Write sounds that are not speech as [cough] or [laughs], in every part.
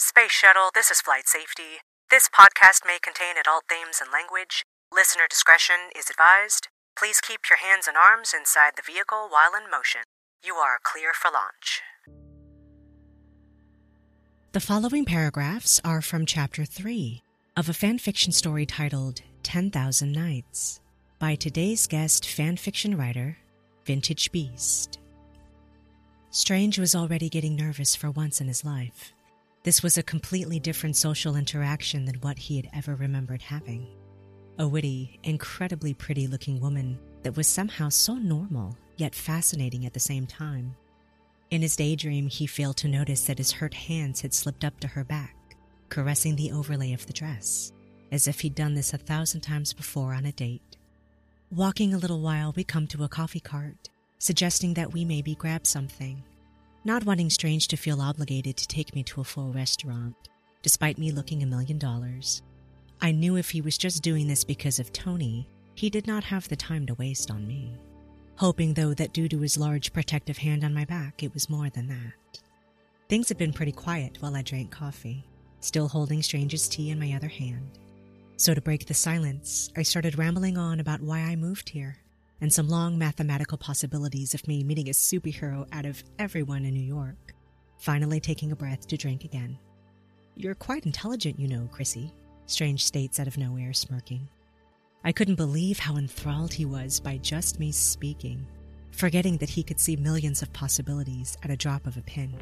Space Shuttle, this is Flight Safety. This podcast may contain adult themes and language. Listener discretion is advised. Please keep your hands and arms inside the vehicle while in motion. You are clear for launch. The following paragraphs are from Chapter 3 of a fanfiction story titled 10,000 Nights by today's guest fanfiction writer, Vintage Beast. Strange was already getting nervous for once in his life. This was a completely different social interaction than what he had ever remembered having. A witty, incredibly pretty looking woman that was somehow so normal, yet fascinating at the same time. In his daydream, he failed to notice that his hurt hands had slipped up to her back, caressing the overlay of the dress, as if he'd done this a thousand times before on a date. Walking a little while, we come to a coffee cart, suggesting that we maybe grab something. Not wanting Strange to feel obligated to take me to a full restaurant, despite me looking a million dollars. I knew if he was just doing this because of Tony, he did not have the time to waste on me. Hoping, though, that due to his large protective hand on my back, it was more than that. Things had been pretty quiet while I drank coffee, still holding Strange's tea in my other hand. So, to break the silence, I started rambling on about why I moved here and some long mathematical possibilities of me meeting a superhero out of everyone in New York. Finally, taking a breath to drink again. You're quite intelligent, you know, Chrissy, Strange states out of nowhere, smirking. I couldn't believe how enthralled he was by just me speaking, forgetting that he could see millions of possibilities at a drop of a pin.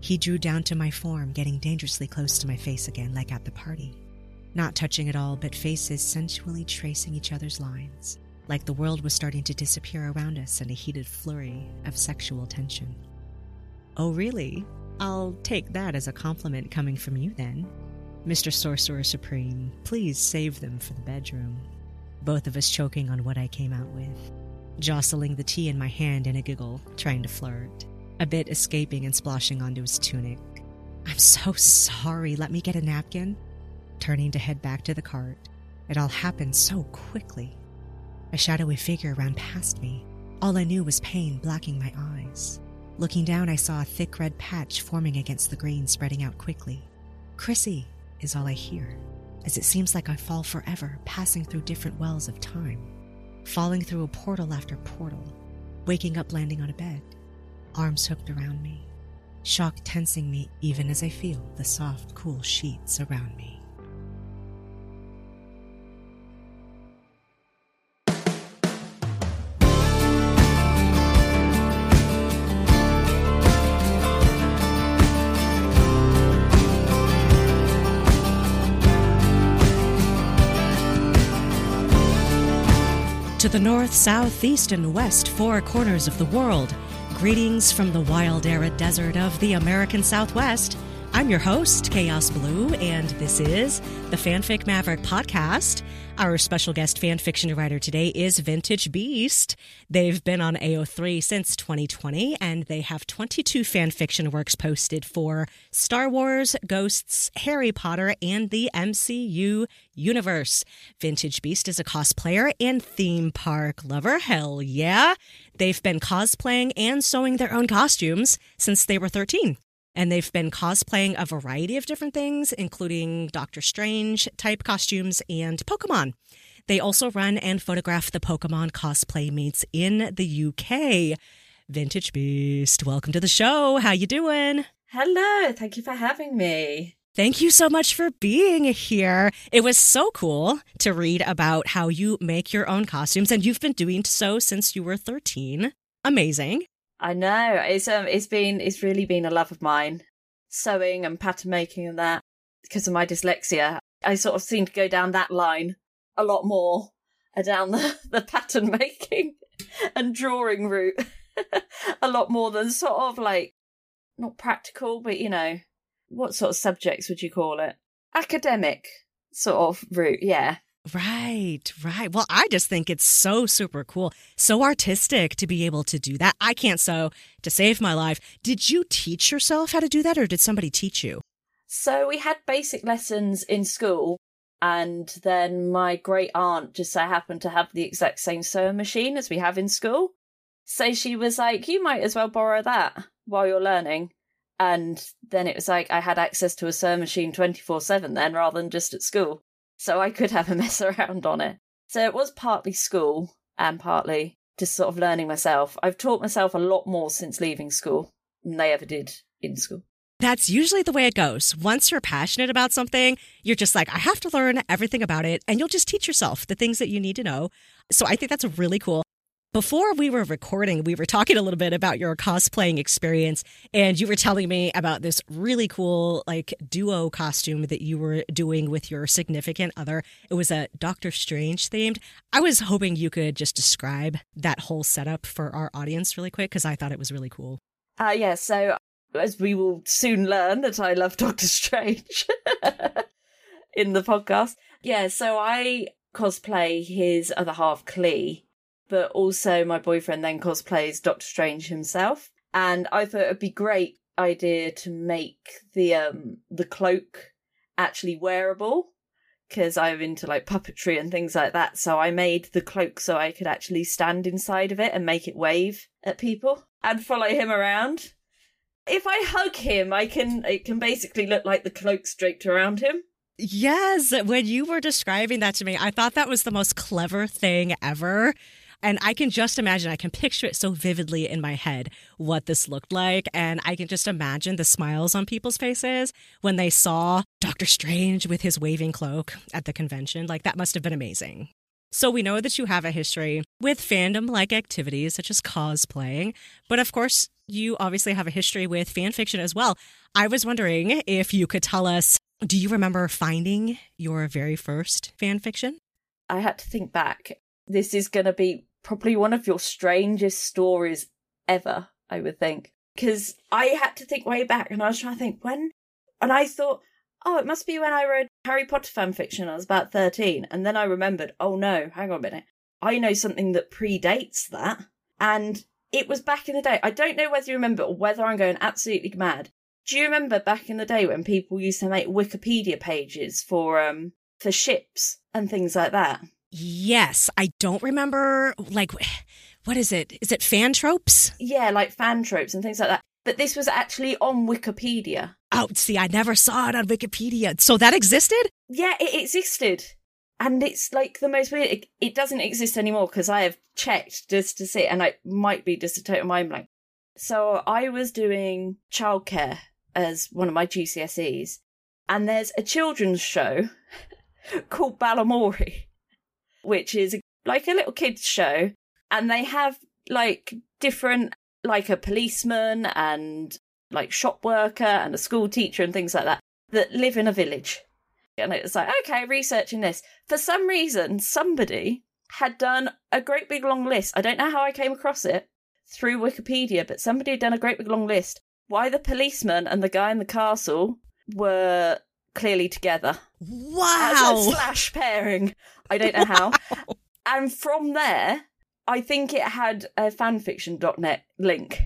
He drew down to my form, getting dangerously close to my face again, like at the party. Not touching at all, but faces sensually tracing each other's lines, like the world was starting to disappear around us in a heated flurry of sexual tension. Oh, really? I'll take that as a compliment coming from you then. Mr. Sorcerer Supreme, please save them for the bedroom. Both of us choking on what I came out with, jostling the tea in my hand in a giggle, trying to flirt, a bit escaping and splashing onto his tunic. I'm so sorry, let me get a napkin. Turning to head back to the cart, it all happened so quickly. A shadowy figure ran past me. All I knew was pain blacking my eyes. Looking down, I saw a thick red patch forming against the green, spreading out quickly. Chrissy, is all I hear, as it seems like I fall forever, passing through different wells of time, falling through a portal after portal, waking up landing on a bed, arms hooked around me, shock tensing me even as I feel the soft, cool sheets around me. To the north, south, east, and west, four corners of the world. Greetings from the wild, arid desert of the American Southwest. I'm your host, Chaos Blue, and this is the Fanfic Maverick podcast. Our special guest fanfiction writer today is Vintage Beast. They've been on AO3 since 2020, and they have 22 fanfiction works posted for Star Wars, Ghosts, Harry Potter, and the MCU universe. Vintage Beast is a cosplayer and theme park lover. Hell yeah. They've been cosplaying and sewing their own costumes since they were 13 and they've been cosplaying a variety of different things, including Doctor Strange type costumes and Pokemon. They also run and photograph the Pokemon cosplay meets in the UK. Vintage Beast, welcome to the show. How you doing? Hello, thank you for having me. Thank you so much for being here. It was so cool to read about how you make your own costumes, and you've been doing so since you were 13. Amazing. I know it's um it's been it's really been a love of mine, sewing and pattern making and that because of my dyslexia. I sort of seem to go down that line a lot more, uh, down the [laughs] the pattern making [laughs] and drawing route [laughs] a lot more than sort of like not practical, but you know what sort of subjects would you call it? Academic sort of route, yeah. Right, right. Well, I just think it's so super cool, so artistic to be able to do that. I can't sew to save my life. Did you teach yourself how to do that, or did somebody teach you? So we had basic lessons in school, and then my great aunt just so happened to have the exact same sewing machine as we have in school. So she was like, "You might as well borrow that while you're learning." And then it was like I had access to a sewing machine 24 7 then rather than just at school. So I could have a [laughs] mess around on it. So it was partly school and partly just sort of learning myself. I've taught myself a lot more since leaving school than they ever did in school. That's usually the way it goes. Once you're passionate about something, you're just like, I have to learn everything about it. And you'll just teach yourself the things that you need to know. So I think that's really cool. Before we were recording, we were talking a little bit about your cosplaying experience, and you were telling me about this really cool, like, duo costume that you were doing with your significant other. It was a Doctor Strange themed. I was hoping you could just describe that whole setup for our audience really quick because I thought it was really cool. Uh, yeah, so as we will soon learn that I love Doctor Strange [laughs] in the podcast. Yeah, so I cosplay his other half, Clee but also my boyfriend then cosplays Doctor Strange himself. And I thought it'd be great idea to make the um the cloak actually wearable because I'm into like puppetry and things like that. So I made the cloak so I could actually stand inside of it and make it wave at people and follow him around. If I hug him, I can it can basically look like the cloak's draped around him. Yes, when you were describing that to me, I thought that was the most clever thing ever and I can just imagine, I can picture it so vividly in my head what this looked like. And I can just imagine the smiles on people's faces when they saw Doctor Strange with his waving cloak at the convention. Like, that must have been amazing. So, we know that you have a history with fandom like activities such as cosplaying, but of course, you obviously have a history with fan fiction as well. I was wondering if you could tell us do you remember finding your very first fan fiction? I had to think back. This is going to be probably one of your strangest stories ever, I would think. Because I had to think way back and I was trying to think when, and I thought, oh, it must be when I read Harry Potter fan fiction. I was about 13. And then I remembered, oh no, hang on a minute. I know something that predates that. And it was back in the day. I don't know whether you remember or whether I'm going absolutely mad. Do you remember back in the day when people used to make Wikipedia pages for um for ships and things like that? Yes, I don't remember like [sighs] what is it? Is it fan tropes? Yeah, like fan tropes and things like that. But this was actually on Wikipedia. Oh, see, I never saw it on Wikipedia. So that existed? Yeah, it existed. And it's like the most weird. It, it doesn't exist anymore because I have checked just to see, and I might be just a total mind blank. So I was doing childcare as one of my GCSEs, and there's a children's show [laughs] called Balamory which is like a little kids show, and they have like different, like a policeman and like shop worker and a school teacher and things like that that live in a village. And it was like, okay, researching this. For some reason, somebody had done a great big long list. I don't know how I came across it through Wikipedia, but somebody had done a great big long list why the policeman and the guy in the castle were clearly together. Wow. Slash pairing. I don't know how. [laughs] and from there, I think it had a fanfiction.net link.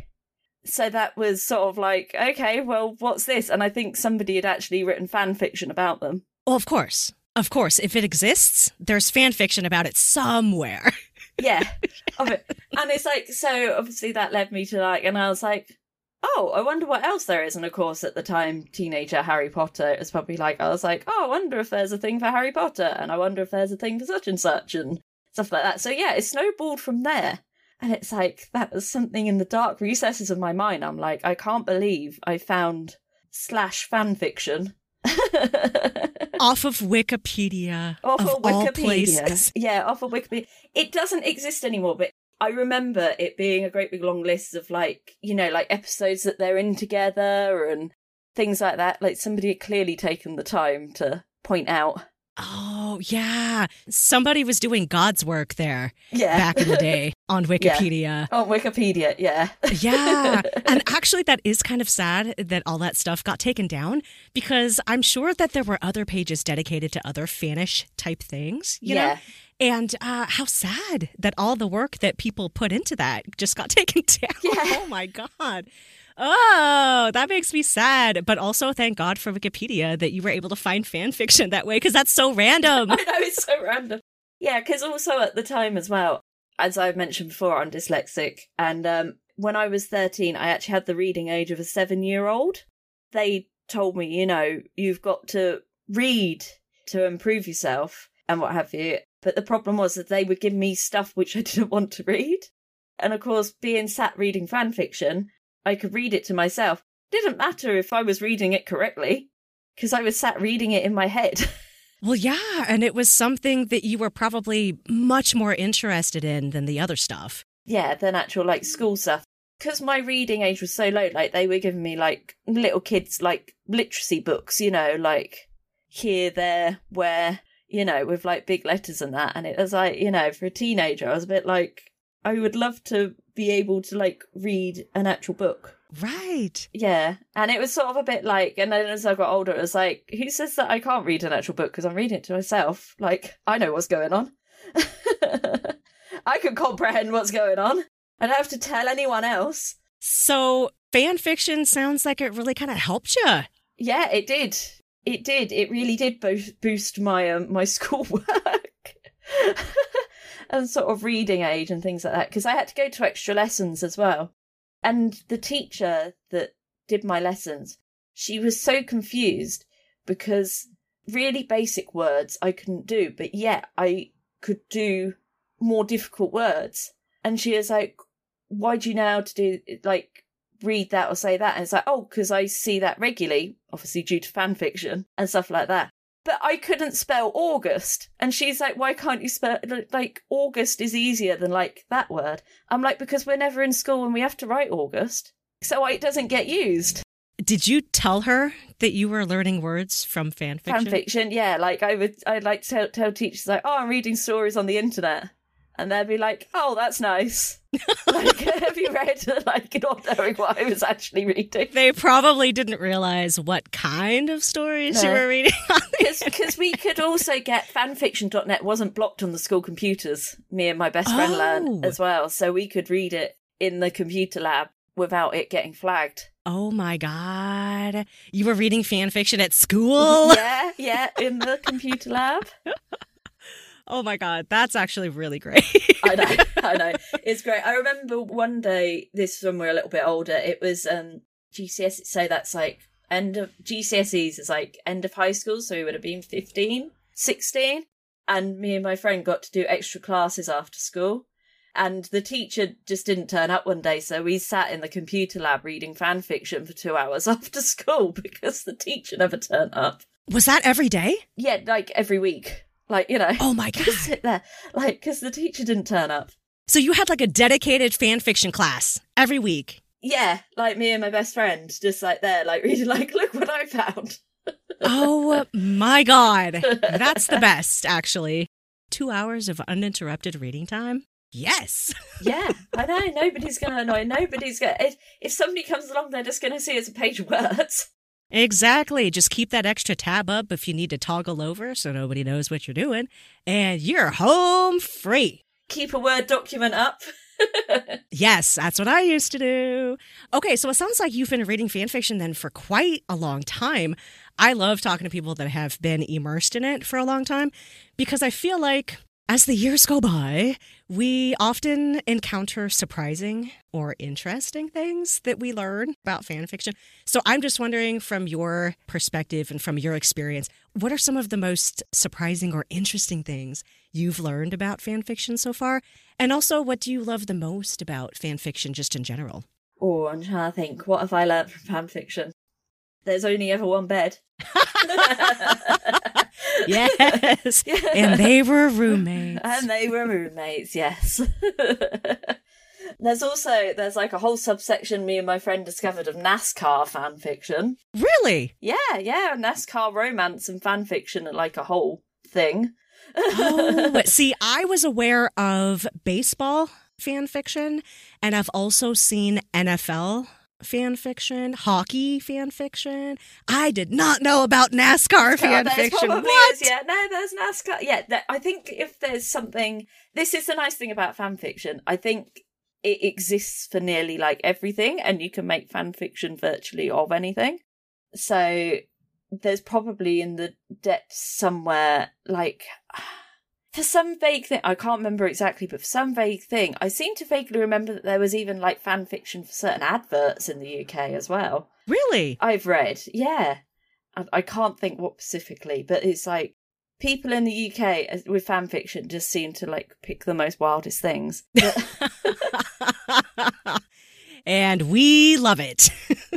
So that was sort of like, okay, well, what's this? And I think somebody had actually written fanfiction about them. Well, of course. Of course. If it exists, there's fanfiction about it somewhere. yeah. [laughs] Of it. And it's like, so obviously that led me to like, and I was like, oh, I wonder what else there is. And of course, at the time, teenager Harry Potter, it was probably like, I was like, oh, I wonder if there's a thing for Harry Potter, and I wonder if there's a thing for such and such, and stuff like that. So yeah, it snowballed from there. And it's like, that was something in the dark recesses of my mind. I'm like, I can't believe I found slash fan fiction. [laughs] off of Wikipedia. Off of, of Wikipedia. Yeah, off of Wikipedia. It doesn't exist anymore, but I remember it being a great big long list of like, you know, like episodes that they're in together and things like that. Like somebody had clearly taken the time to point out. Oh, yeah. Somebody was doing God's work there yeah. back in the day [laughs] on Wikipedia. Yeah. On Wikipedia, yeah. yeah. [laughs] And actually, that is kind of sad that all that stuff got taken down because I'm sure that there were other pages dedicated to other fanish type things, you yeah. know? And uh, how sad that all the work that people put into that just got [laughs] taken down. Yeah. Oh my God. Oh, that makes me sad. But also, thank God for Wikipedia that you were able to find fan fiction that way because that's so random. I know, it's so random. Yeah, because also at the time as well, as I've mentioned before, I'm dyslexic. And um, when I was 13, I actually had the reading age of a seven year old. They told me, you know, you've got to read to improve yourself and what have you. But the problem was that they would give me stuff which I [laughs] didn't want to read. And of course, being sat reading fan fiction, I could read it to myself. Didn't matter if I was reading it correctly, because I was sat reading it in my head. [laughs] Well, yeah. And it was something that you were probably much more interested in than the other stuff. yeah, than actual like school stuff. Because my reading age was so low, like they were giving me like little kids like literacy books, you know, like here, there, where, you know, with like big letters and that. And it was like, you know, for a teenager, I was a bit like, I would love to be able to like read an actual book. Right. Yeah. And it was sort of a bit like, and then as I got older, it was like, who says that I can't read an actual book because I'm reading it to myself? Like, I know what's going on. [laughs] I can comprehend what's going on. I don't have to tell anyone else. So fan fiction sounds like it really kind of helped you. Yeah, it did. It did. It really did boost boost my um, my [laughs] schoolwork [laughs] and sort of reading age and things like that because I had to go to extra lessons as well. And the teacher that did my lessons, she was so confused because really basic words I couldn't do, but yet I could do more difficult words. And she was like, "Why do you know how to do like read that or say that?" And it's like, "Oh, because I see that regularly, obviously due to fan fiction and stuff like that." But I couldn't spell August, and she's like, "Why can't you spell like August is easier than like that word?" I'm like, "Because we're never in school and we have to write August, so it doesn't get used." Did you tell her that you were learning words from fan fiction? Fan fiction, yeah. Like I would, I'd like to tell, tell teachers like, "Oh, I'm reading stories on the internet," and they'd be like, "Oh, that's nice." [laughs] like, have you read? [laughs] Like, not knowing what I was actually reading. They probably didn't realize what kind of stories you were reading. [laughs] Because we could also get fanfiction.net wasn't blocked on the school computers. Me and my best friend Oh. learned as well, so we could read it in the computer lab without it getting flagged. oh my god. You were reading fan fiction at school? yeah, yeah, in the computer lab. Oh my god, that's actually really great. [laughs] I know, I know. It's great. I remember one day, this when we were a little bit older, it was um GCSE, so that's like end of GCSEs is like end of high school, so we would have been 15, 16. And me and my friend got to do extra classes after school. And the teacher just didn't turn up one day, so we sat in the computer lab reading fan fiction for two hours [laughs] after school because the teacher never turned up. was that every day? Yeah, like every week. Like, you know. Oh my god. [laughs] Just sit there. Like, because the teacher didn't turn up. So you had like a dedicated fan fiction class every week. Yeah, like me and my best friend, just like there, like reading, [laughs] like, look what I found. Oh my god. That's the [laughs] best, actually. Two hours of uninterrupted reading time? Yes. Yeah, I know. Nobody's going to annoy. Nobody's going to. If, if somebody comes along, they're just going to see it's a page of words. Exactly. Just keep that extra tab up if you need to toggle over so nobody knows what you're doing, and you're home free. Keep a Word document up. [laughs] Yes, that's what I used to do. Okay, so it sounds like you've been reading fan fiction then for quite a long time. I love talking to people that have been immersed in it for a long time because I feel like as the years go by, we often encounter surprising or interesting things that we learn about fan fiction. So I'm just wondering from your perspective and from your experience, what are some of the most surprising or interesting things you've learned about fan fiction so far? And also, what do you love the most about fan fiction just in general? Oh, I'm trying to think. What have I learned from fan fiction? There's only ever one bed. [laughs] [laughs] [laughs] Yes. and they were roommates. and they were roommates, yes. [laughs] there's also there's like a whole subsection me and my friend discovered of NASCAR fan fiction. Really? Yeah, yeah, NASCAR romance and fan fiction are like a whole thing. Oh, [laughs] see, I was aware of baseball fan fiction, and I've also seen NFL fan fiction, hockey fan fiction. I did not know about NASCAR oh, fan fiction. What? is, yeah. No, there's NASCAR. Yeah, there- I think if there's something, this is the nice thing about fan fiction. I think it exists for nearly like everything, and you can make fan fiction virtually of anything. So there's probably in the depths somewhere like for some vague thing, I can't remember exactly, but for some vague thing, I seem to vaguely remember that there was even like fan fiction for certain adverts in the UK as well. Really? I've read, yeah. I, I can't think what specifically, but it's like people in the UK uh, with fan fiction just seem to like pick the most wildest things. [laughs] and we love it.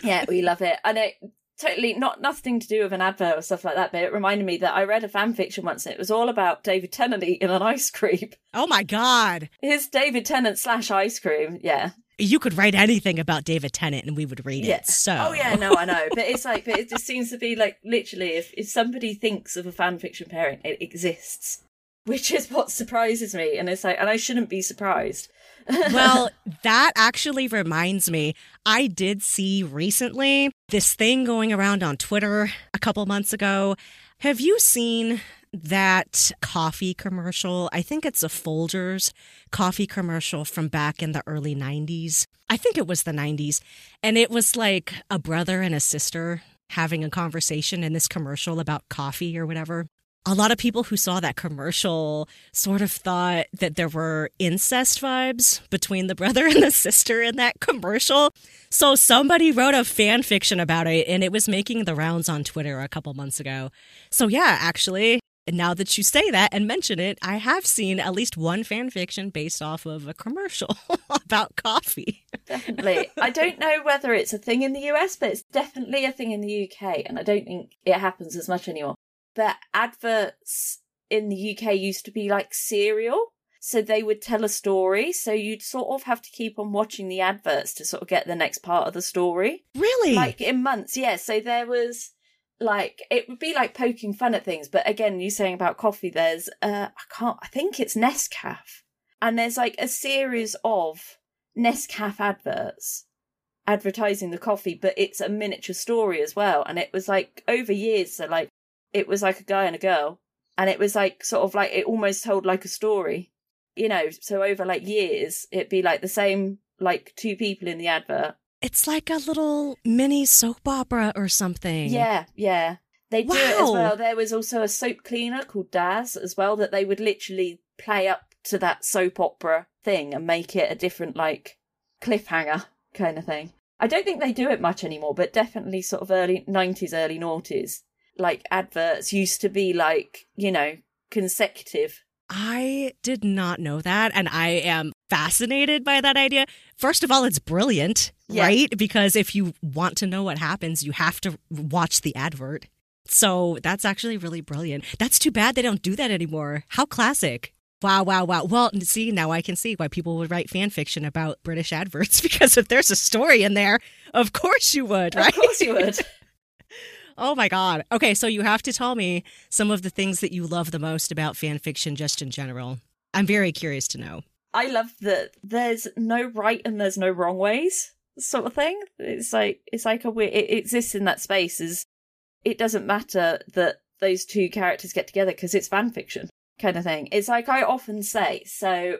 yeah, we love it. And it totally not nothing to do with an advert or stuff like that, but it reminded me that I read a fan fiction once and it was all about David Tennant eating an ice cream. [laughs] Oh my god. His David Tennant slash ice cream, yeah. You could write anything about David Tennant and we would read yeah. it. So Oh yeah, no, I know. But it's like but it just seems to be like literally if, if somebody thinks of a fan fiction pairing, it exists. Which is what surprises me. And it's like and I shouldn't be surprised well, that actually reminds me. I did see recently this thing going around on Twitter a couple months ago. Have you seen that coffee commercial? I think it's a Folgers coffee commercial from back in the early 90s. I think it was the 90s. And it was like a brother and a sister having a conversation in this commercial about coffee or whatever a lot of people who saw that commercial sort of thought that there were incest vibes between the brother [laughs] and the sister in that commercial. So somebody wrote a fan fiction about it and it was making the rounds on Twitter a couple months ago. So yeah, actually, now that you say that and mention it, I have seen at least one fan fiction based off of a commercial [laughs] about coffee. Definitely. I don't know whether it's a thing in the US, but it's definitely a thing in the UK, and I don't think it happens as much anymore that adverts in the UK used to be like serial. So they would tell a story. So you'd sort of have to keep on watching the adverts to sort of get the next part of the story. Really? Like in months, yeah. So there was like it would be like poking fun at things. But again, you saying about coffee, there's uh I can't I think it's Nescafe. And there's like a series of Nescafe adverts advertising the coffee, but it's a miniature story as well. And it was like over years, so like it was like a guy and a girl and it was like sort of like it almost told like a story you know so over like years it'd be like the same like two people in the advert. It's like a little mini soap opera or something. Yeah yeah. They wow. do it as well. There was also a soap cleaner called Daz as well that they would literally play up to that soap opera thing and make it a different like cliffhanger kind of thing. I don't think they do it much anymore but definitely sort of early 90s early noughties like adverts used to be like, you know, consecutive. I did not know that. And I am fascinated by that idea. First of all, it's brilliant, yeah. right? Because if you want to know what happens, you have to watch the advert. So that's actually really brilliant. That's too bad they don't do that anymore. How classic. Wow, wow, wow. Well, see, now I can see why people would write fan fiction about British adverts [laughs] because if there's a story in there, of course you would, right? Of course you would. [laughs] Oh my God. Okay, so you have to tell me some of the things that you love the most about fan fiction just in general. I'm very curious to know. I love that there's no right and there's no wrong ways, sort of thing. It's like it's like a weird, it exists in that space. Is it doesn't matter that those two characters get together because it's fan fiction kind of thing. It's like I often say. So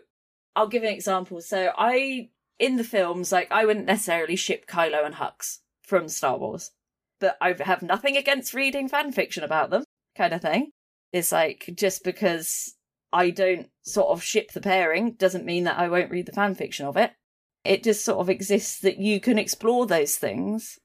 I'll give an example. So I in the films, like I wouldn't necessarily ship Kylo and Hux from Star Wars but I have nothing against reading fan fiction about them, kind of thing. It's like just because I don't sort of ship the pairing doesn't mean that I won't read the fan fiction of it. It just sort of exists that you can explore those things.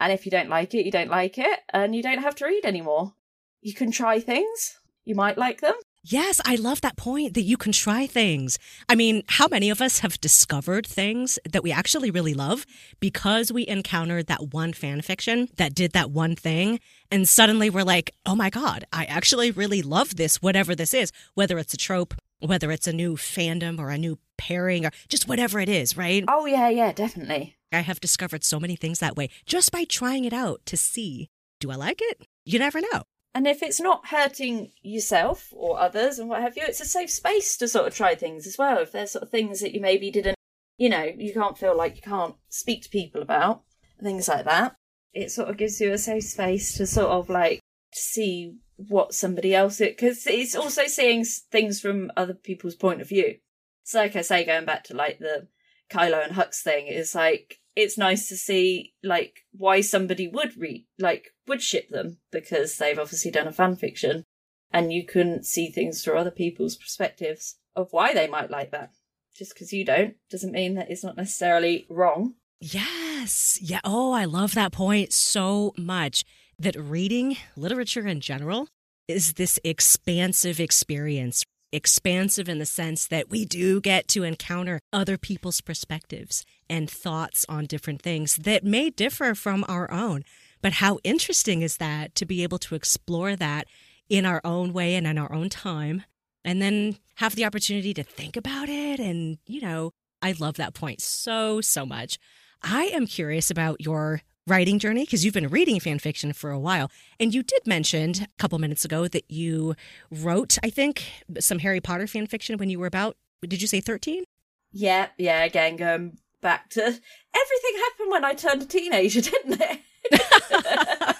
And if you don't like it, you don't like it, and you don't have to read anymore. You can try things. You might like them. Yes, I love that point that you can try things. I mean, how many of us have discovered things that we actually really love because we encountered that one fan fiction that did that one thing? And suddenly we're like, oh my God, I actually really love this, whatever this is, whether it's a trope, whether it's a new fandom or a new pairing or just whatever it is, right? Oh, yeah, yeah, definitely. I have discovered so many things that way just by trying it out to see do I like it? You never know. And if it's not hurting yourself or others and what have you, it's a safe space to sort of try things as well. If there's sort of things that you maybe didn't, you know, you can't feel like you can't speak to people about, things like that. It sort of gives you a safe space to sort of like see what somebody else because it's also seeing things from other people's point of view. So, like I say, going back to like the Kylo and Hux thing, is like it's nice to see like why somebody would read like would ship them because they've obviously done a fan fiction and you can see things through other people's perspectives of why they might like that. Just because you don't doesn't mean that it's not necessarily wrong. Yes. Yeah. Oh, I love that point so much that reading literature in general is this expansive experience. Expansive in the sense that we do get to encounter other people's perspectives and thoughts on different things that may differ from our own. But how interesting is that to be able to explore that in our own way and in our own time, and then have the opportunity to think about it? And, you know, I love that point so, so much. I am curious about your writing journey because you've been reading fan fiction for a while. And you did mention a couple minutes ago that you wrote, I think, some Harry Potter fan fiction when you were about, did you say 13? Yeah, yeah, again, going back to everything happened when I turned a teenager, [laughs] didn't it? [laughs]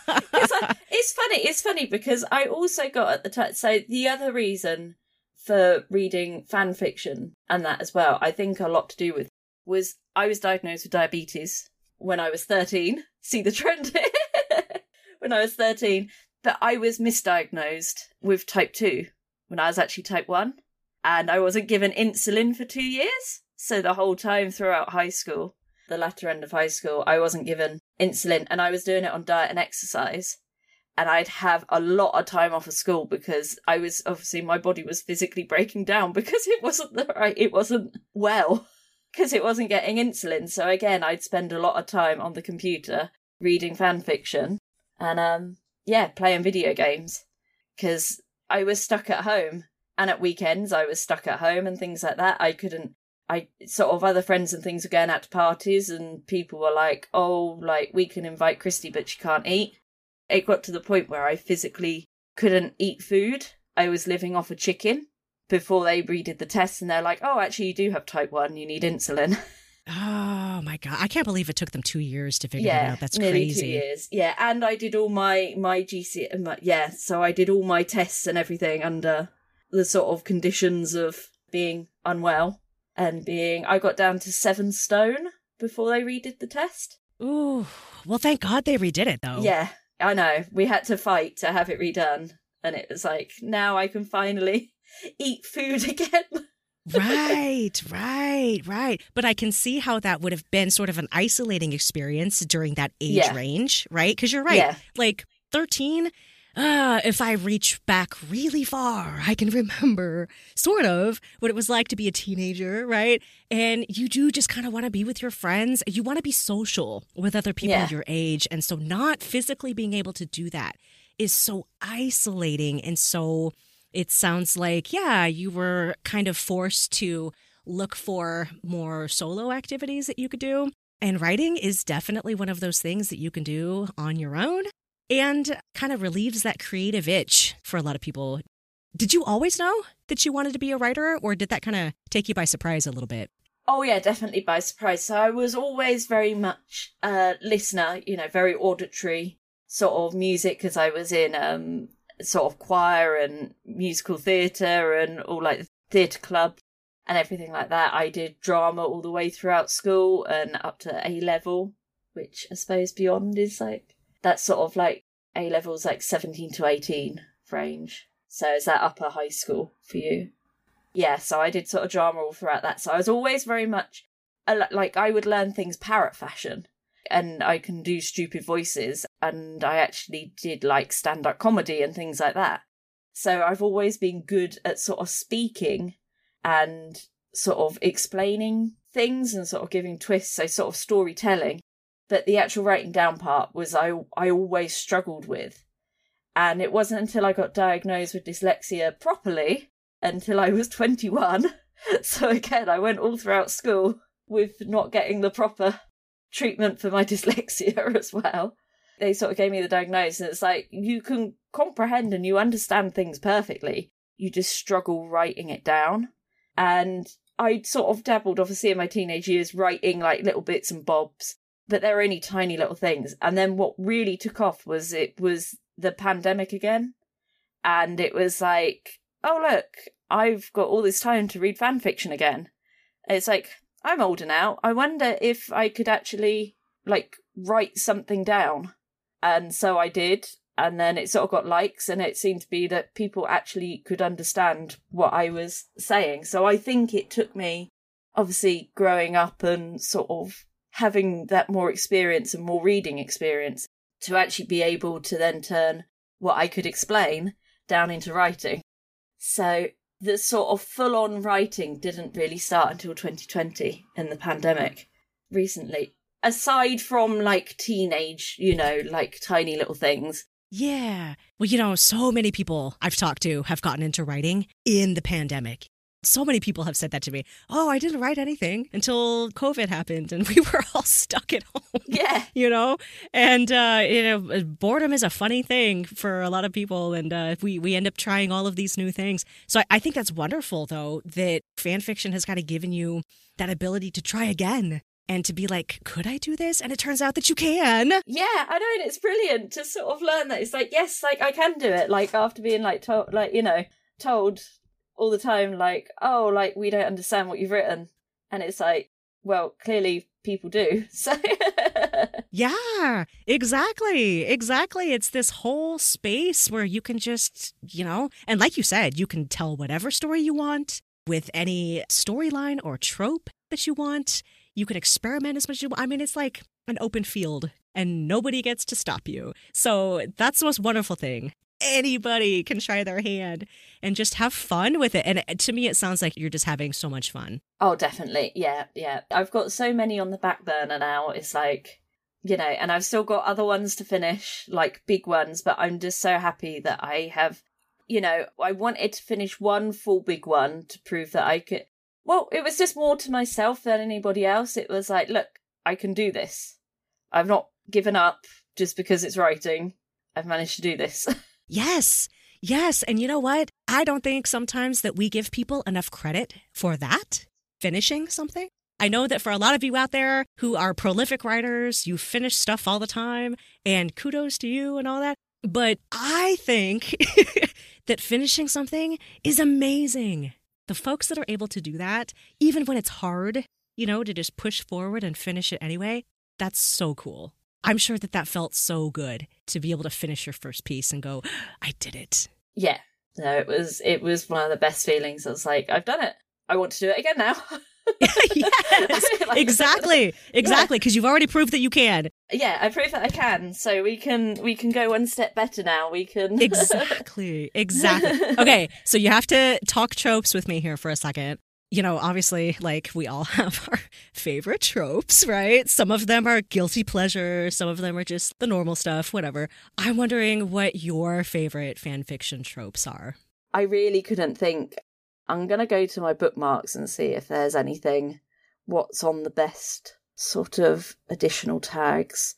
It's funny, it's funny because I also got at the time, so the other reason for reading fan fiction and that as well, I think a lot to do with was I was diagnosed with diabetes when I was 13. See the trend? [laughs] when I was 13. But I was misdiagnosed with type 2 when I was actually type 1. And I wasn't given insulin for two years. So the whole time throughout high school, the latter end of high school, I wasn't given insulin and I was doing it on diet and exercise. And I'd have a lot of time off of school because I was obviously my body was physically breaking down [laughs] because it wasn't the right, it wasn't well because it wasn't getting insulin. So again, I'd spend a lot of time on the computer reading fan fiction and um yeah, playing video games because I was stuck at home and at weekends I was stuck at home and things like that. I couldn't I sort of other friends and things were going out to parties and people were like, "Oh, like we can invite Christy but she can't eat." It got to the point where I physically couldn't eat food. I was living off a chicken before they redid the tests and they're like, oh, actually, you do have type 1, you need insulin. [laughs] Oh my god! I can't believe it took them two years to figure yeah, it out. That's crazy. Two years, yeah. And I did all my my GC, uh, my, yeah. So I did all my tests and everything under the sort of conditions of being unwell and being. I got down to seven stone before they redid the test. Ooh, well, thank God they redid it though. Yeah, I know. We had to fight to have it redone, and it was like now I can finally eat food [laughs] again. right, right, right. But I can see how that would have been sort of an isolating experience during that age yeah. range, right? Because you're right. Yeah. Like 13, uh, if I reach back really far, I can remember sort of what it was like to be a teenager, right? And you do just kind of want to be with your friends. You want to be social with other people yeah. your age. And so, not physically being able to do that is so isolating and so it sounds like, yeah, you were kind of forced to look for more solo activities that you could do. And writing is definitely one of those things that you can do on your own and kind of relieves that creative itch for a lot of people. Did you always know that you wanted to be a writer, or did that kind of take you by surprise a little bit? Oh, yeah, definitely by surprise. So I was always very much a listener, you know, very auditory sort of music because I was in um, sort of choir and musical theatre and all like theatre club and everything like that. I did drama all the way throughout school and up to A level, which I suppose beyond is like that sort of like A levels like 17 to 18 range. So is that upper high school for you? Yeah, so I did sort of drama all throughout that. So I was always very much like I would learn things parrot fashion and I can do stupid voices. And I actually did like stand up comedy and things like that. So I've always been good at sort of speaking and sort of explaining things and sort of giving twists, so sort of storytelling. But the actual writing down part was I I always struggled with. And it wasn't until I got diagnosed with dyslexia properly until I was 21. [laughs] So again, I went all throughout school with not getting the proper treatment for my [laughs] dyslexia as well. They sort of gave me the diagnosis. And it's like you can comprehend and you understand things perfectly. You just struggle writing it down. And I sort of dabbled, obviously, in my teenage years, writing like little bits and bobs, but they're only tiny little things. And then what really took off was it was the pandemic again. And it was like, oh, look, I've got all this time to read fan fiction again. it's like, I'm older now. I wonder if I could actually like write something down. And so I did. and then it sort of got likes and it seemed to be that people actually could understand what I was saying. So I think it took me obviously growing up and sort of having that more experience and more reading experience to actually be able to then turn what I could explain down into writing. So the sort of full on writing didn't really start until 2020 in the pandemic recently. Aside from like teenage, you know, like tiny little things, Yeah. Well, you know, so many people I've talked to have gotten into writing in the pandemic. So many people have said that to me. Oh, I didn't write anything until COVID happened and [laughs] we were all stuck at home. Yeah. [laughs] You know, and uh, you know, boredom is a funny thing for a lot of people, and uh, we we end up trying all of these new things. So I, I think that's wonderful, though, that fan fiction has kind of given you that ability to try again and to be like, could I do this? And it turns out that you can. Yeah, I know, and it's brilliant to sort of learn that. It's like, yes, like I can do it. Like after being like told, like you know, told all the time, like, oh, like we don't understand what you've written, and it's like, well, clearly people do. [laughs] So Yeah, exactly. Exactly. It's this whole space where you can just, you know, and like you said, you can tell whatever story you want with any storyline or trope that you want. You can experiment as much as you want. I mean, it's like an open field and nobody gets to stop you. So that's the most wonderful thing. Anybody can try their hand and just have fun with it. And to me, it sounds like you're just having so much fun. Oh, definitely. Yeah, yeah. I've got so many on the back burner now. It's like, you know, and I've still got other ones to finish, like big ones, but I'm just so happy that I have, you know, I wanted to finish one full big one to prove that I could. Well, it was just more to myself than anybody else. It was like, look, I can do this. I've not given up just because it's writing. I've managed to do this. [laughs] Yes. Yes. And you know what? I don't think sometimes that we give people enough credit for that, finishing something. I know that for a lot of you out there who are prolific writers, you finish stuff all the time, and kudos to you and all that. But I think [laughs] that finishing something is amazing. The folks that are able to do that, even when it's hard, you know, to just push forward and finish it anyway, that's so cool. I'm sure that that felt so good to be able to finish your first piece and go, I did it. yeah. No, it was it was one of the best feelings. I was like, I've done it. I want to do it again now. [laughs] [laughs] yes, [laughs] exactly, exactly. Because you've already proved that you can. yeah, I prove that I can. So we can we can go one step better now. We can [laughs] Exactly, exactly. Okay, so you have to talk tropes with me here for a second. You know, obviously, like we all have our favorite tropes, right? Some of them are guilty pleasure, some of them are just the normal stuff, whatever. I'm wondering what your favorite fan fiction tropes are. I really couldn't think. I'm gonna go to my bookmarks and see if there's anything. What's on the best sort of additional tags?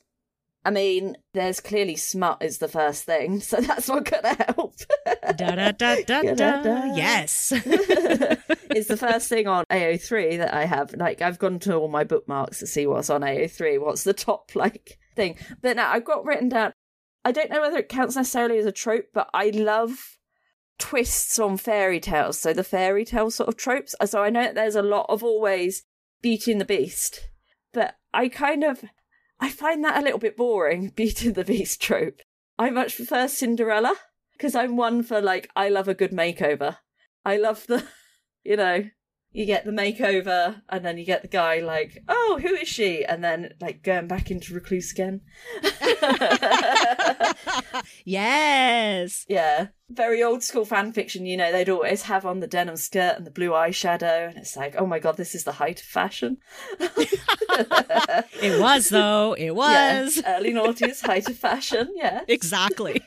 I mean, there's clearly smut is the first thing, [laughs] so that's not gonna help. Da da da [laughs] da da. Da-da-da. Yes. [laughs] it's the first thing on AO3 that I have. Like, I've gone to all my bookmarks to see what's on AO3, what's the top, like, thing. But now I've got written down, I don't know whether it counts necessarily as a trope, but I love twists on fairy tales. So the fairy tale sort of tropes. Uh, so I know there's a lot of always Beauty and the Beast, but I kind of, I find that a little bit boring, [laughs] Beauty and the Beast trope. I much prefer Cinderella because I'm one for like, I love a good makeover. I love the, [laughs] you know, you get the makeover and then you get the guy like, oh, who is she? And then like going back into recluse again. [laughs] yes. yeah. Very old school fan fiction, you know, they'd always have on the denim skirt and the blue eyeshadow. And it's like, oh my God, this is the height of fashion. [laughs] It was, though. It was. Yeah. Early noughties, height of fashion. Yeah. [laughs] Exactly.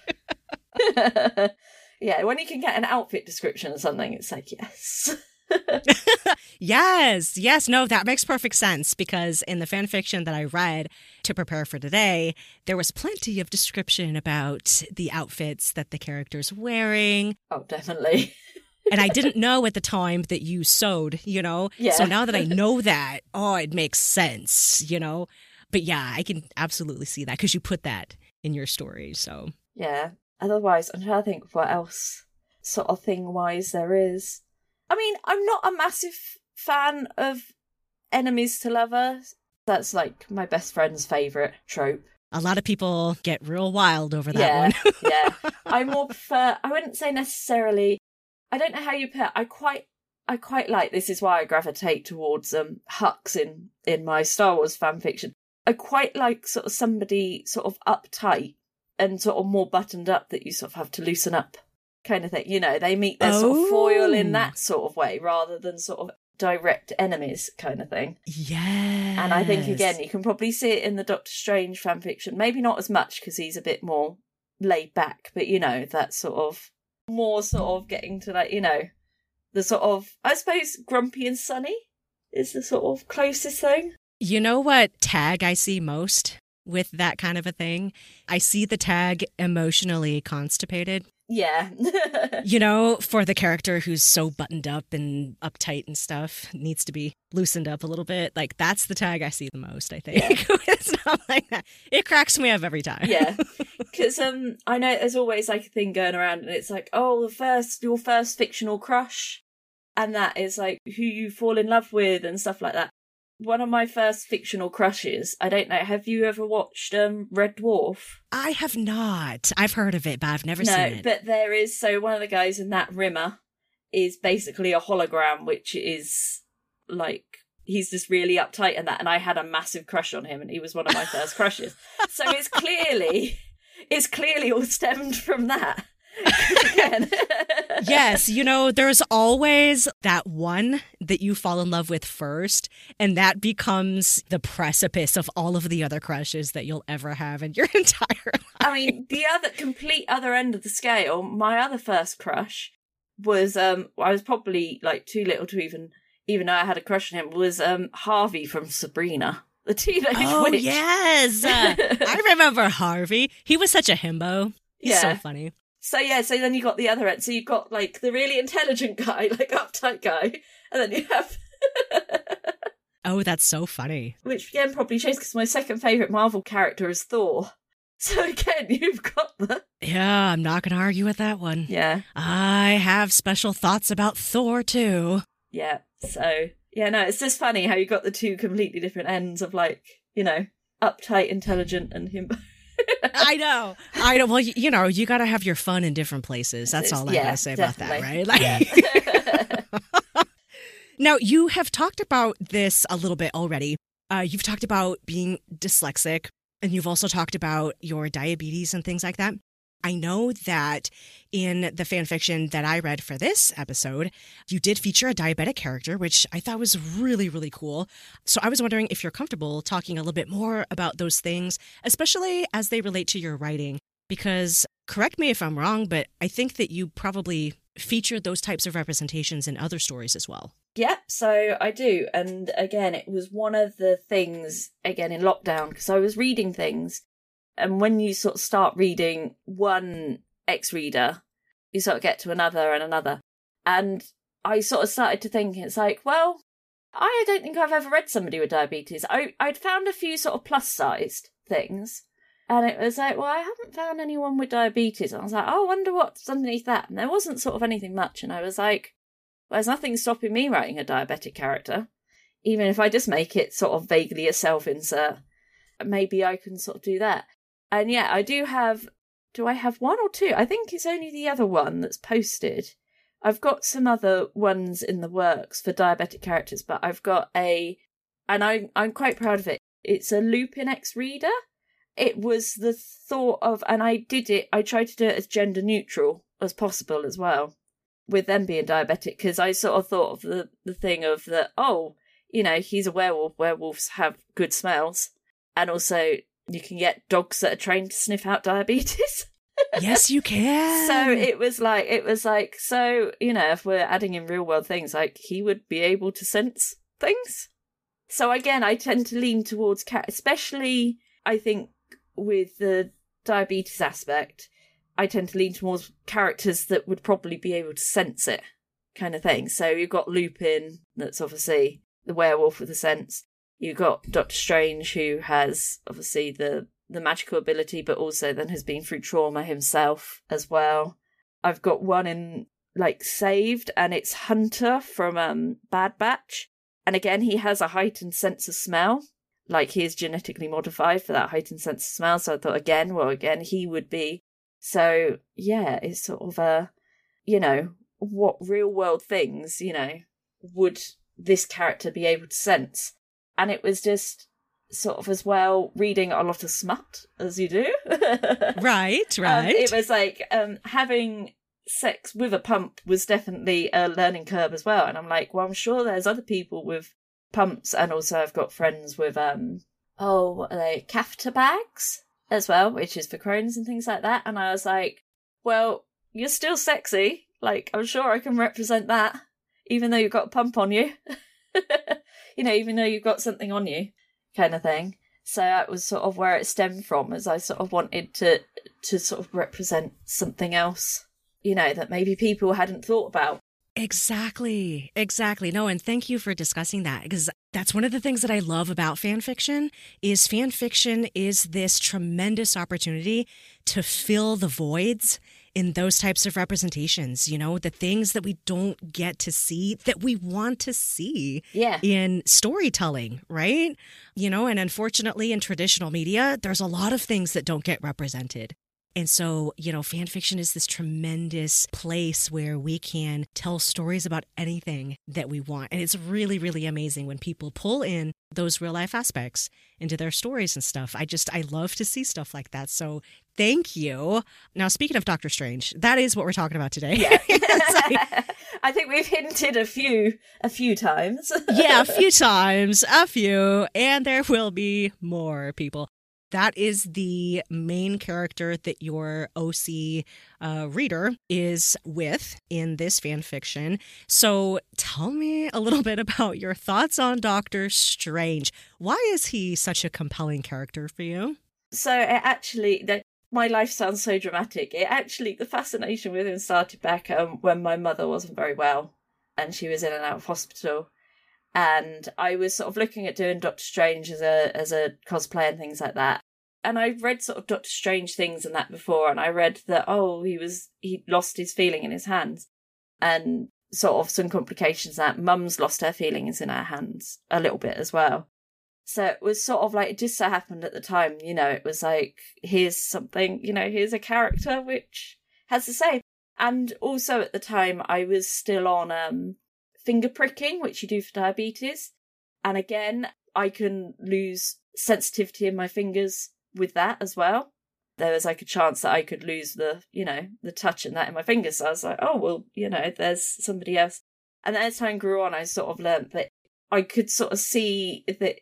yeah. When you can get an outfit description or something, it's like, yes. [laughs] Yes, yes, no, that makes perfect sense because in the fan fiction that I read to prepare for today, there was plenty of description about the outfits that the characters wearing. oh, definitely. [laughs] And I didn't know at the time that you sewed, you know? Yeah. So now that I know [laughs] that, oh, it makes sense, you know? But yeah, I can absolutely see that because you put that in your story. So Yeah. Otherwise, I'm trying to think what else sort of thing wise there is. I mean, I'm not a massive fan of enemies to lovers. That's like my best friend's favourite trope. A lot of people get real wild over that yeah, one. [laughs] yeah. I more prefer. I wouldn't say necessarily. I don't know how you put. I quite. I quite like. This is why I gravitate towards um Hux in in my Star Wars fan fiction. I quite like sort of somebody sort of uptight and sort of more buttoned up that you sort of have to loosen up, kind of thing. You know, they meet their sort of foil in Oh. that sort of way rather than sort of direct enemies kind of thing. yes. And I think again, you can probably see it in the Doctor Strange fan fiction. Maybe not as much because he's a bit more laid back, but you know, that sort of more sort of getting to like, you know, the sort of I suppose grumpy and sunny is the sort of closest thing. You know what tag I see most with that kind of a thing? I see the tag emotionally constipated. Yeah. [laughs] You know, for the character who's so buttoned up and uptight and stuff, needs to be loosened up a little bit. Like that's the tag I see the most, I think. [laughs] it's not like that. It cracks me up every time. yeah. [laughs] Because um, I know there's always like a thing going around, and it's like, oh, the first your first fictional crush, and that is like who you fall in love with and stuff like that. One of my first fictional crushes. I don't know. Have you ever watched um Red Dwarf? I have not. I've heard of it, but I've never no, seen it. but there is. So one of the guys in that Rimmer is basically a hologram, which is like he's just really uptight and that. And I had a massive crush on him, and he was one of my first crushes. So it's [laughs] clearly, it's clearly all stemmed from that. Yes, you know, there's always that one that you fall in love with first, and that becomes the precipice of all of the other crushes that you'll ever have in your [laughs] entire life. I mean, the other complete other end of the scale, my other first crush was um I was probably like too little to even even know I had a crush on him was um Harvey from Sabrina, the teenage Oh, witch. yes. Uh, [laughs] I remember Harvey. He was such a himbo. He's so funny. So yeah, so then you got the other end. So you've got like the really intelligent guy, [laughs] like uptight guy, and then you have [laughs] Oh, that's so funny. which again probably shows because my second favorite Marvel character is Thor. [laughs] So again, you've got the Yeah, I'm not going to argue with that one. yeah, I have special thoughts about Thor, too. yeah. So yeah, no, it's just funny how you got the two completely different ends of like you know uptight, intelligent, and him. I know. I know. Well, you, you know, you got to have your fun in different places. That's all I Yeah, got to say about that, right? Like, Yeah. [laughs] now, you have talked about this a little bit already. Uh, you've talked about being dyslexic, and you've also talked about your diabetes and things like that. I know that in the fan fiction that I read for this episode, you did feature a diabetic character, which I thought was really, really cool. So I was wondering if you're comfortable talking a little bit more about those things, especially as they relate to your writing. Because, correct me if I'm wrong, but I think that you probably featured those types of representations in other stories as well. Yep, so I do. And again, it was one of the things, again, in lockdown, because I was reading things. And when you sort of start reading one X reader, you sort of get to another and another. And I sort of started to think, it's like, well, I don't think I've ever read somebody with diabetes. I, I'd found a few sort of plus sized things. And it was like, well, I haven't found anyone with diabetes. And I was like, oh, I wonder what's underneath that. And there wasn't sort of anything much. And I was like, well, there's nothing stopping me writing a diabetic character. Even if I just make it sort of vaguely a self insert, maybe I can sort of do that. And yeah, I do have. Do I have one or two? I think it's only the other one that's posted. I've got some other ones in the works for diabetic characters, but I've got a. And I'm I'm quite proud of it. It's a Lupin X reader. It was the thought of, and I did it, I tried to do it as gender neutral as possible as well with them being diabetic because I sort of thought of the the thing of the oh you know he's a werewolf werewolves have good smells and also you can get dogs that are trained to sniff out diabetes [laughs] yes, you can. so it was like it was like so you know if we're adding in real world things like he would be able to sense things so again I tend to lean towards cat especially I think with the diabetes aspect I tend to lean towards characters that would probably be able to sense it, kind of thing. So you've got Lupin, that's obviously the werewolf with a sense. You've got Doctor Strange, who has obviously the the magical ability, but also then has been through trauma himself as well. I've got one in like Saved, and it's Hunter from um, Bad Batch, and again he has a heightened sense of smell, like he is genetically modified for that heightened sense of smell. So I thought again, well, again, he would be. So yeah, it's sort of a, you know, what real world things, you know, would this character be able to sense? And it was just sort of as well reading a lot of smut as you do. [laughs] right, Um, right. it was like um, having sex with a pump was definitely a learning curve as well. And I'm like, well, I'm sure there's other people with pumps, and also I've got friends with um, oh, what are they catheter bags as well, which is for Crohn's and things like that. And I was like, well, you're still sexy. Like, I'm sure I can represent that, even though you've got a pump on you. [laughs] you know, even though you've got something on you, kind of thing. So that was sort of where it stemmed from, as I sort of wanted to to sort of represent something else, you know, that maybe people hadn't thought about. Exactly. Exactly. No, and thank you for discussing that because that's one of the things that I love about fan fiction is fan fiction is this tremendous opportunity to fill the voids in those types of representations, you know, the things that we don't get to see that we want to see Yeah. in storytelling, right? You know, and unfortunately in traditional media, there's a lot of things that don't get represented. And so, you know, fan fiction is this tremendous place where we can tell stories about anything that we want. And it's really, really amazing when people pull in those real life aspects into their stories and stuff. I just, I love to see stuff like that. So thank you. Now, speaking of Doctor Strange, that is what we're talking about today. Yeah. [laughs] Like- [laughs] I think we've hinted a few a few times. yeah, a [laughs] few times, a few, and there will be more people. That is the main character that your OC uh, reader is with in this fan fiction. So tell me a little [laughs] bit about your thoughts on Doctor Strange. Why is he such a compelling character for you? So it actually, that my life sounds so dramatic. It actually, the fascination with him started back um, when my mother wasn't very well, and she was in and out of hospital, and I was sort of looking at doing Doctor Strange as a as a cosplay and things like that. And I read sort of Doctor Strange things and that before, and I read that oh he was he lost his feeling in his hands, and sort of some complications that Mum's lost her feelings in her hands a little bit as well. So it was sort of like it just so happened at the time, you know, it was like here's something, you know, here's a character which has the same. And also at the time I was still on um finger pricking, which you do for diabetes. And again, I can lose sensitivity in my fingers with that as well. There was like a chance that I could lose the, you know, the touch and that in my fingers. So I was like, oh well, you know, there's somebody else. And then as time grew on, I sort of learnt that I could sort of see that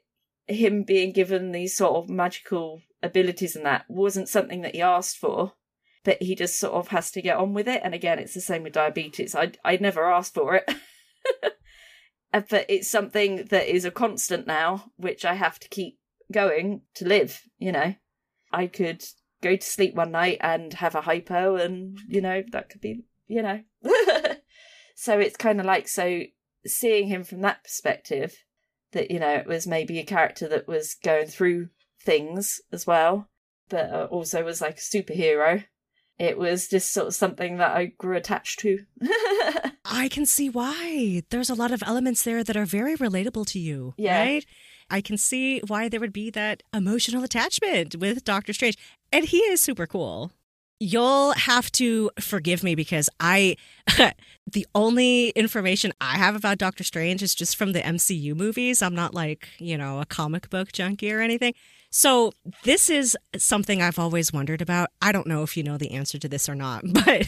him being given these sort of magical abilities and that wasn't something that he asked for, but he just sort of has to get on with it. And again, it's the same with diabetes. I I never asked for it. [laughs] [laughs] Uh, but it's something that is a constant now, which I have to keep going to live, you know. I could go to sleep one night and have a hypo and, you know, that could be, you know. [laughs] so it's kind of like so seeing him from that perspective that you know it was maybe a character that was going through things as well but uh, also was like a superhero it was just sort of something that i grew attached to [laughs] I can see why. There's a lot of elements there that are very relatable to you, Yeah. right? I can see why there would be that emotional attachment with Doctor Strange. And he is super cool. You'll have to forgive me because I, [laughs] the only information I have about Doctor Strange is just from the MCU movies. I'm not like, you know, a comic book junkie or anything. So this is something I've always wondered about. I don't know if you know the answer to this or not, [laughs] but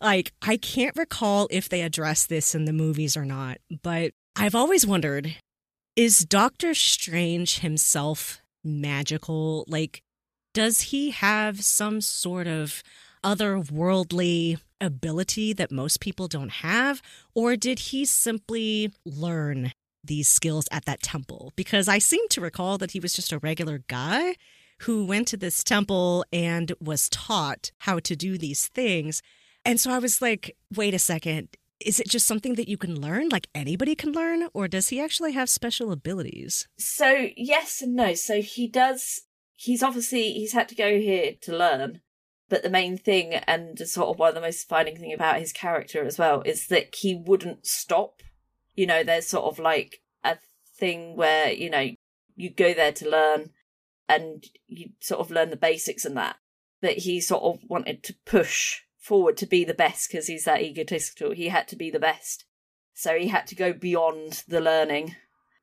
like I can't recall if they address this in the movies or not, but I've always wondered is Doctor Strange himself magical? Like, does he have some sort of otherworldly ability that most people don't have? Or did he simply learn these skills at that temple? Because I seem to recall that he was just a regular guy who went to this temple and was taught how to do these things. And so I was like, wait a second. Is it just something that you can learn, like anybody can learn? Or does he actually have special abilities? so yes and no so he does he's obviously he's had to go here to learn but the main thing and sort of one of the most defining thing about his character as well is that he wouldn't stop you know there's sort of like a thing where you know you go there to learn and you sort of learn the basics and that. But he sort of wanted to push forward to be the best because he's that egotistical. He had to be the best. So he had to go beyond the learning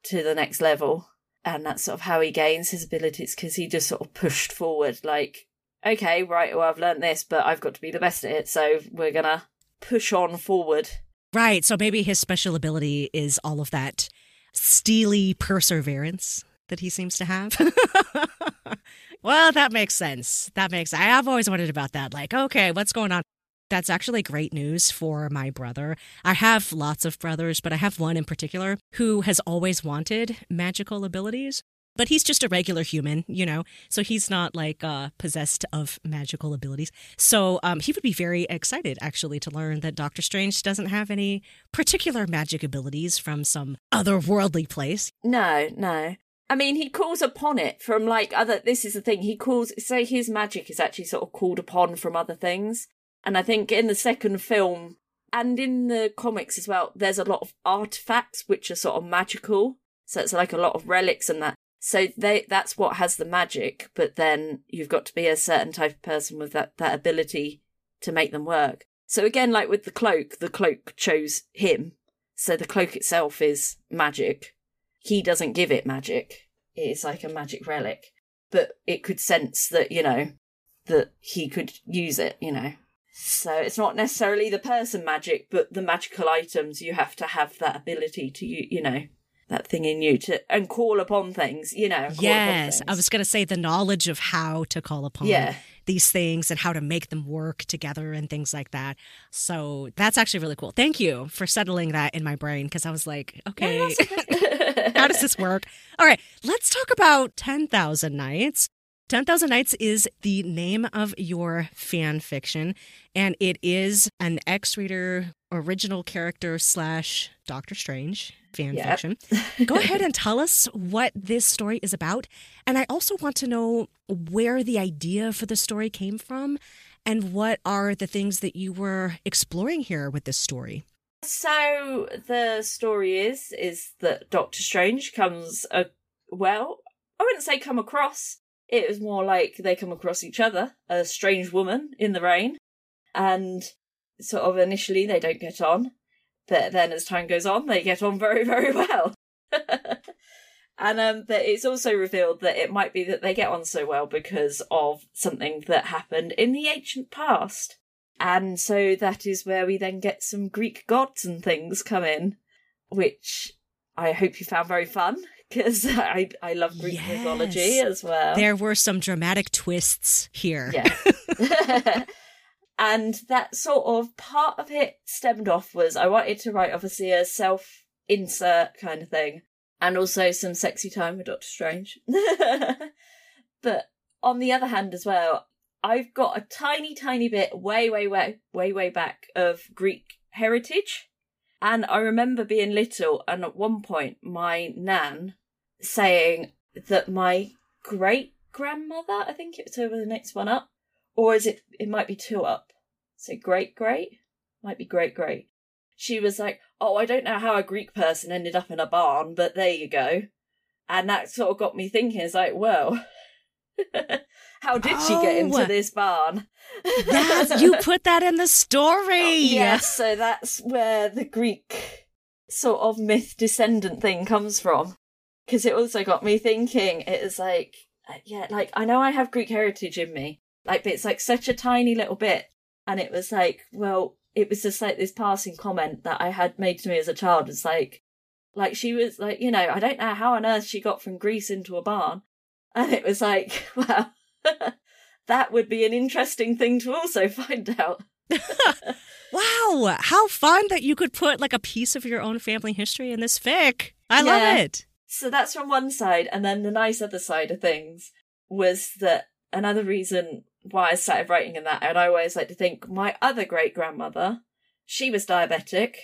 to the next level. And that's sort of how he gains his abilities because he just sort of pushed forward, like, okay, right, well, I've learned this, but I've got to be the best at it. So we're going to push on forward. Right. So maybe his special ability is all of that steely perseverance that he seems to have. [laughs] well, that makes sense. That makes I have always wondered about that. Like, okay, what's going on? That's actually great news for my brother. I have lots of brothers, but I have one in particular who has always wanted magical abilities. But he's just a regular human, you know, so he's not like uh, possessed of magical abilities. So um, he would be very excited actually to learn that Doctor Strange doesn't have any particular magic abilities from some otherworldly place. No, no. I mean, he calls upon it from like other. This is the thing. He calls, say, his magic is actually sort of called upon from other things. And I think in the second film and in the comics as well, there's a lot of artifacts which are sort of magical. So it's like a lot of relics and that. So they that's what has the magic, but then you've got to be a certain type of person with that, that ability to make them work. So again, like with the cloak, the cloak chose him. So the cloak itself is magic. He doesn't give it magic. It's like a magic relic. But it could sense that, you know, that he could use it, you know. So it's not necessarily the person magic, but the magical items you have to have that ability to you, you know, that thing in you to and call upon things, you know. Yes, I was going to say the knowledge of how to call upon Yeah. these things and how to make them work together and things like that. So that's actually really cool. Thank you for settling that in my brain because I was like, okay, [laughs] how does this work? All right, let's talk about 10,000 Nights. 10,000 Nights is the name of your fan fiction, and it is an X Reader original character slash Doctor Strange fan Yep. fiction. [laughs] Go ahead and tell us what this story is about. And I also want to know where the idea for the story came from and what are the things that you were exploring here with this story. So the story is is that Doctor Strange comes uh, well, I wouldn't say come across. It was more like they come across each other, a strange woman in the rain, and sort of initially they don't get on, but then as time goes on, they get on very very well. [laughs] and um, but it's also revealed that it might be that they get on so well because of something that happened in the ancient past. And so that is where we then get some Greek gods and things come in, which I hope you found very fun [laughs] because I I love Greek Yes. mythology as well. There were some dramatic twists here. Yeah. [laughs] and that sort of part of it stemmed off was I wanted to write obviously a self insert kind of thing and also some sexy time with Doctor Strange. [laughs] but on the other hand as well, I've got a tiny, tiny bit way, way, way, way, way back of Greek heritage. And I remember being little and at one point my nan saying that my great grandmother, I think it was over the next one up, or is it, it might be two up. So great, great? Might be great, great. She was like, oh, I don't know how a Greek person ended up in a barn, but there you go. And that sort of got me thinking, it's like, well, [laughs] how did she get Oh. into this barn? [laughs] Yes, you put that in the story. Yes, so that's where the Greek sort of myth descendant thing comes from. Because it also got me thinking, it is like, uh, yeah, like, I know I have Greek heritage in me, like, but it's like such a tiny little bit. And it was like, well, it was just like this passing comment that I had made to me as a child. It's like, like she was like, you know, I don't know how on earth she got from Greece into a barn. [laughs] And it was like, [laughs] well, [laughs] that would be an interesting thing to also find out. Wow, how fun that you could put like a piece of your own family history in this fic. I Yeah. love it. So that's from one side, and then the nice other side of things was that another reason why I started writing in that, and I always like to think my other great grandmother, she was diabetic.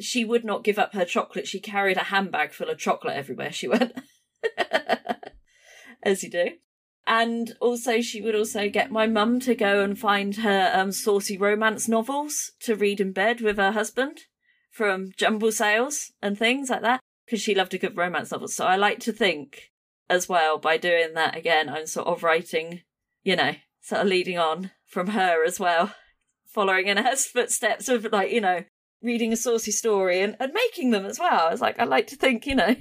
She would not give up her chocolate. She carried a handbag full of chocolate everywhere she went. [laughs] As you do. And also, she would also get my mum to go and find her um, saucy romance novels to read in bed with her husband from jumble sales and things like that because she loved a good romance novel. So I like to think as well by doing that again. I'm sort of writing, you know, sort of leading on from her as well, following in her [laughs] footsteps of like, you know, reading a saucy story and, and making them as well. I was like, I like to think, you know,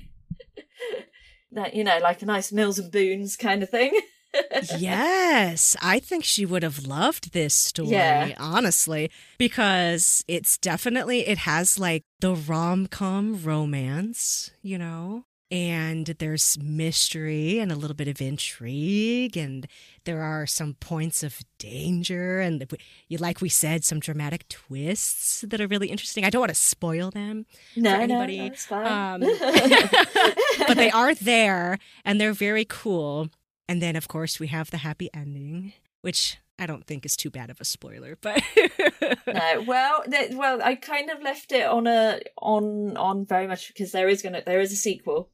[laughs] that, you know, like a nice Mills and Boons kind of thing. [laughs] yes, I think she would have loved this story, Yeah. honestly, because it's definitely, it has like the rom com romance, you know? And there's mystery and a little bit of intrigue, and there are some points of danger, and like we said, some dramatic twists that are really interesting. I don't want to spoil them, no, for anybody, no, it's fine. um, [laughs] but they are there and they're very cool. And then, of course, we have the happy ending, which I don't think is too bad of a spoiler, but [laughs] no, well, th- well, I kind of left it on a on on very much because there is gonna there is a sequel.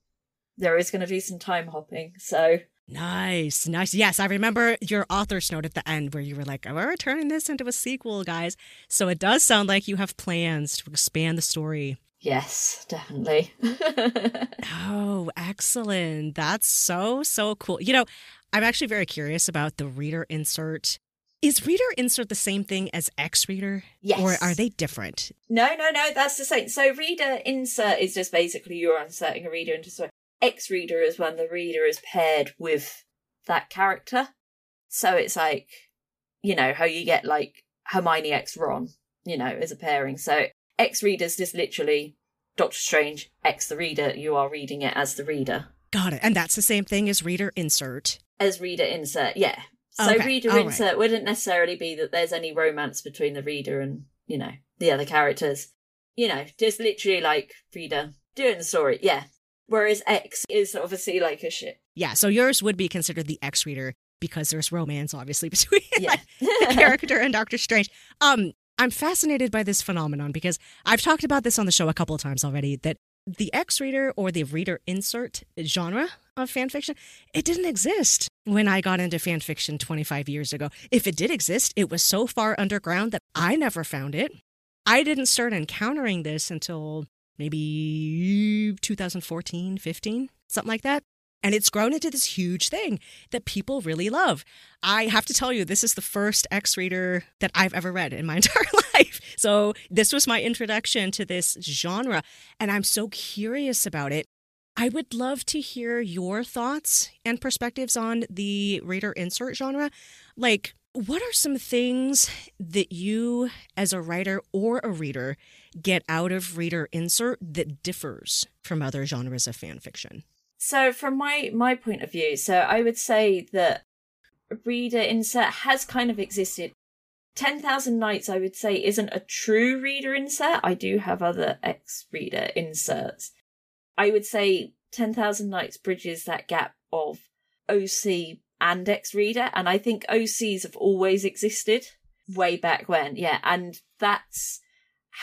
There is gonna be some time hopping, so nice, nice. Yes, I remember your author's note at the end where you were like, "We're turning this into a sequel, guys." So it does sound like you have plans to expand the story. yes, definitely. [laughs] Oh, excellent. That's so, so cool. You know, I'm actually very curious about the reader insert. Is reader insert the same thing as X reader? yes, Or are they different? No, no, no, that's the same. So reader insert is just basically you're inserting a reader into story. X reader is when the reader is paired with that character. So it's like, you know, how you get like Hermione X Ron, you know, as a pairing. So X reader's just literally Doctor Strange, X the reader, you are reading it as the reader. Got it. And that's the same thing as reader insert. As reader insert, yeah. So Okay, reader all right. insert wouldn't necessarily be that there's any romance between the reader and, you know, the other characters. You know, just literally like reader doing the story, yeah. Whereas X is obviously like a shit. Yeah. So yours would be considered the X reader because there's romance, obviously, [laughs] between Yeah. the character and Doctor Strange. Um, I'm fascinated by this phenomenon because I've talked about this on the show a couple of times already that the X reader or the reader insert genre of fan fiction, it didn't exist when I got into fan fiction 25 years ago. If it did exist, it was so far underground that I never found it. I didn't start encountering this until maybe 2014, 15, something like that. And it's grown into this huge thing that people really love. I have to tell you, this is the first X reader that I've ever read in my [laughs] entire life. So, this was my introduction to this genre, and I'm so curious about it. I would love to hear your thoughts and perspectives on the reader insert genre. Like, what are some things that you, as a writer or a reader, get out of reader insert that differs from other genres of fan fiction? So from my my point of view, so I would say that reader insert has kind of existed. Ten Thousand Nights, I would say, isn't a true reader insert. I do have other X reader inserts. I would say Ten Thousand Nights bridges that gap of OC and X reader, and I think OCs have always existed way back when. Yeah, and that's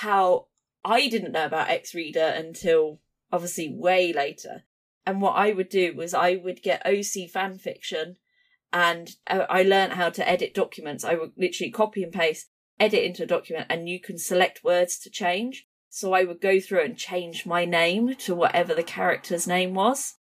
how I didn't know about X reader until obviously way later. And what I would do was I would get OC fan fiction and uh, I learned how to edit documents. I would literally copy and paste, edit into a document, and you can select words to change. So I would go through and change my name to whatever the character's name was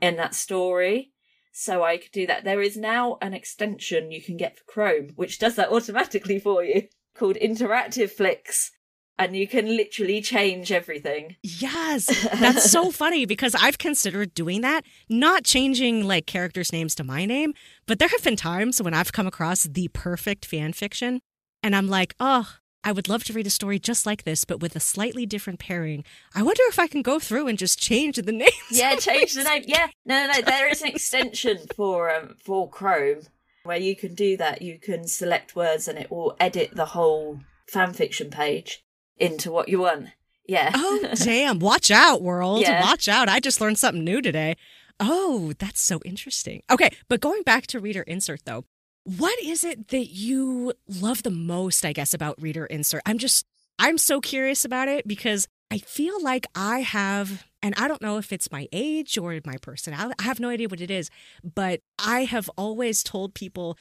in that story. So I could do that. There is now an extension you can get for Chrome, which does that [laughs] automatically for you, called Interactive Fics. And you can literally change everything. Yes, that's so [laughs] funny because I've considered doing that, not changing like characters' names to my name, but there have been times when I've come across the perfect fan fiction and I'm like, oh, I would love to read a story just like this, but with a slightly different pairing. I wonder if I can go through and just change the [laughs] names. Yeah, change the name. Yeah, [laughs] no, no, no. There is an extension for um for Chrome where you can do that. You can select words and it will edit the whole fanfiction page into what you want. Yeah. Oh, [laughs] damn. Watch out, world. Yeah. Watch out. I just learned something new today. Oh, that's so interesting. Okay, but going back to reader insert though, what is it that you love the most, I guess, about reader insert? I'm just, I'm so curious about it because I feel like I have, and I don't know if it's my age or my personality, I have no idea what it is, but I have always told people,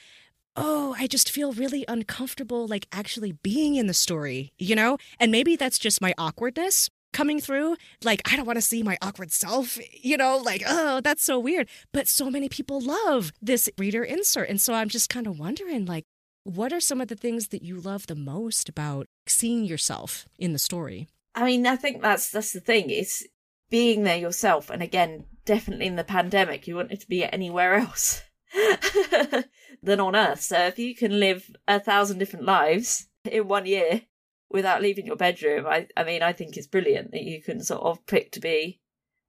oh, I just feel really uncomfortable, like actually being in the story, you know? And maybe that's just my awkwardness. coming through. Like, I don't want to see my awkward self, you know, like, oh, that's so weird. But so many people love this reader insert. And so I'm just kind of wondering, like, what are some of the things that you love the most about seeing yourself in the story? I mean, I think that's that's the thing. It's being there yourself. And again, definitely in the pandemic, you wanted to be anywhere else [laughs] than on Earth. So if you can live a thousand different lives in one year without leaving your bedroom, I, I mean, I think it's brilliant that you can sort of pick to be,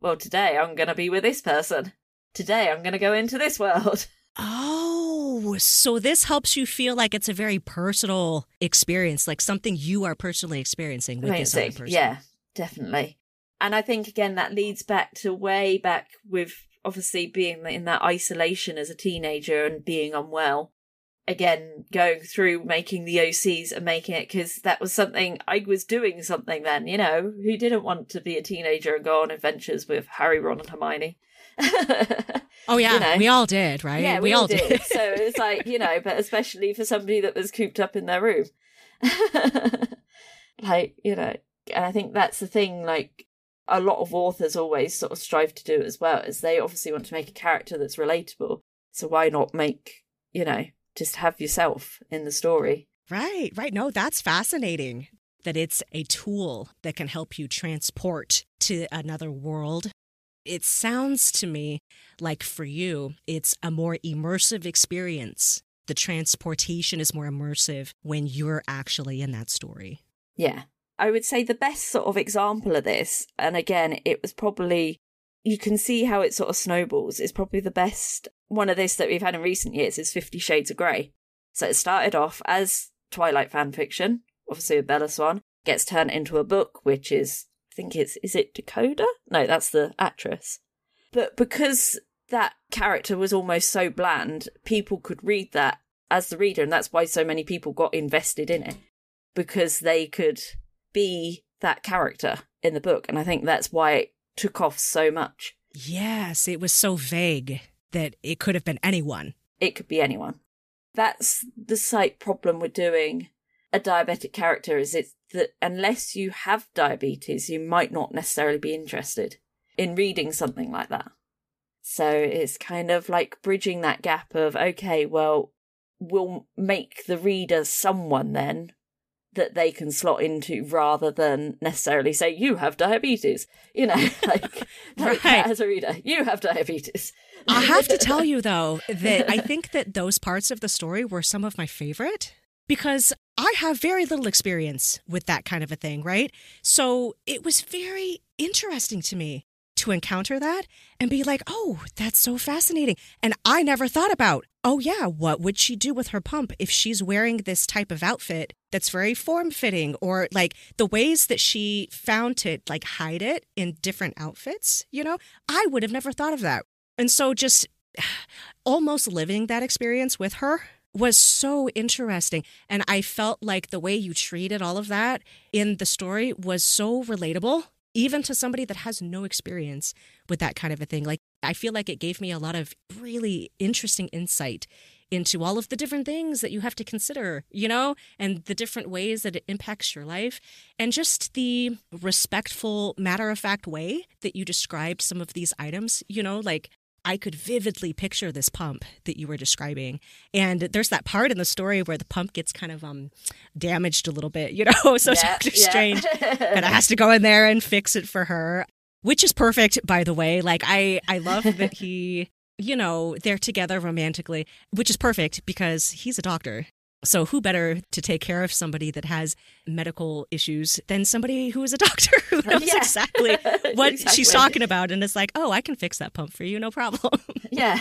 well, today I'm going to be with this person. Today I'm going to go into this world. [laughs] Oh, so this helps you feel like it's a very personal experience, like something you are personally experiencing with this other person. Yeah, definitely. And I think again that leads back to way back with obviously being in that isolation as a teenager and being unwell. Again, going through making the OCs and making it because that was something I was doing something then, you know, who didn't want to be a teenager and go on adventures with Harry, Ron, and Hermione. [laughs] oh yeah, you know? we all did, right? Yeah, we, we all did. did. so it's like you know, but especially for somebody that was cooped up in their room, [laughs] like you know, and I think that's the thing. Like a lot of authors always sort of strive to do as well is they obviously want to make a character that's relatable. So why not make you know just have yourself in the story? Right right. No that's fascinating that it's a tool that can help you transport to another world. It sounds to me like for you it's a more immersive experience. The transportation is more immersive when you're actually in that story. Yeah I would say the best sort of example of this, and again, it was probably, you can see how it sort of snowballs, is probably the best one of this that we've had in recent years is Fifty Shades of Grey. So it started off as Twilight fan fiction, obviously with Bella Swan, gets turned into a book, which is, I think it's, is it Dakota? No, that's the actress. But because that character was almost so bland, people could read that as the reader, and that's why so many people got invested in it because they could be that character in the book. And I think that's why it took off so much. Yes, it was so vague that it could have been anyone. It could be anyone. That's the slight problem with doing a diabetic character is it's that unless you have diabetes, you might not necessarily be interested in reading something like that. So it's kind of like bridging that gap of, okay, well, we'll make the reader someone then that they can slot into rather than necessarily say you have diabetes you know [laughs] like, like right. [laughs] as a reader you have diabetes i have to tell [laughs] you though that i think that those parts of the story were some of my favorite because i have very little experience with that kind of a thing right so it was very interesting to me to encounter that and be like, oh, that's so fascinating. And I never thought about, oh, yeah, what would she do with her pump if she's wearing this type of outfit that's very form fitting or like the ways that she found to like hide it in different outfits, you know? I would have never thought of that. And so just [sighs] almost living that experience with her was so interesting. And I felt like the way you treated all of that in the story was so relatable even to somebody that has no experience with that kind of a thing. Like, I feel like it gave me a lot of really interesting insight into all of the different things that you have to consider, you know, and the different ways that it impacts your life. And just the respectful, matter of fact way that you described some of these items, you know, like I could vividly picture this pump that you were describing. And there's that part in the story where the pump gets kind of um damaged a little bit, you know, [laughs] so yeah, Dr. Yeah. Strange [laughs] and has to go in there and fix it for her. Which is perfect, by the way. Like I I love that he you know, they're together romantically, which is perfect because he's a doctor. So, who better to take care of somebody that has medical issues than somebody who is a [laughs] doctor who knows yeah. exactly [laughs] what exactly. she's talking about and is like, oh, I can fix that pump for you, no problem. [laughs] Yeah.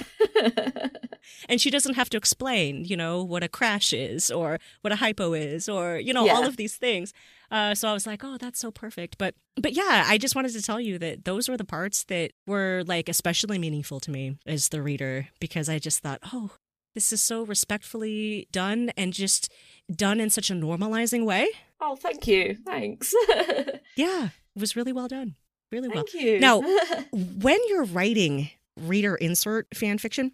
and she doesn't have to explain, you know, what a crash is or what a hypo is or, you know, yeah. all of these things. Uh, so I was like, oh, that's so perfect. But but yeah, I just wanted to tell you that those were the parts that were like especially meaningful to me as the reader because I just thought, oh, this is so respectfully done and just done in such a normalizing way. Oh, thank you. Thanks. [laughs] yeah, it was really well done. Really well. Thank you. Now, [laughs] when you're writing reader insert fan fiction,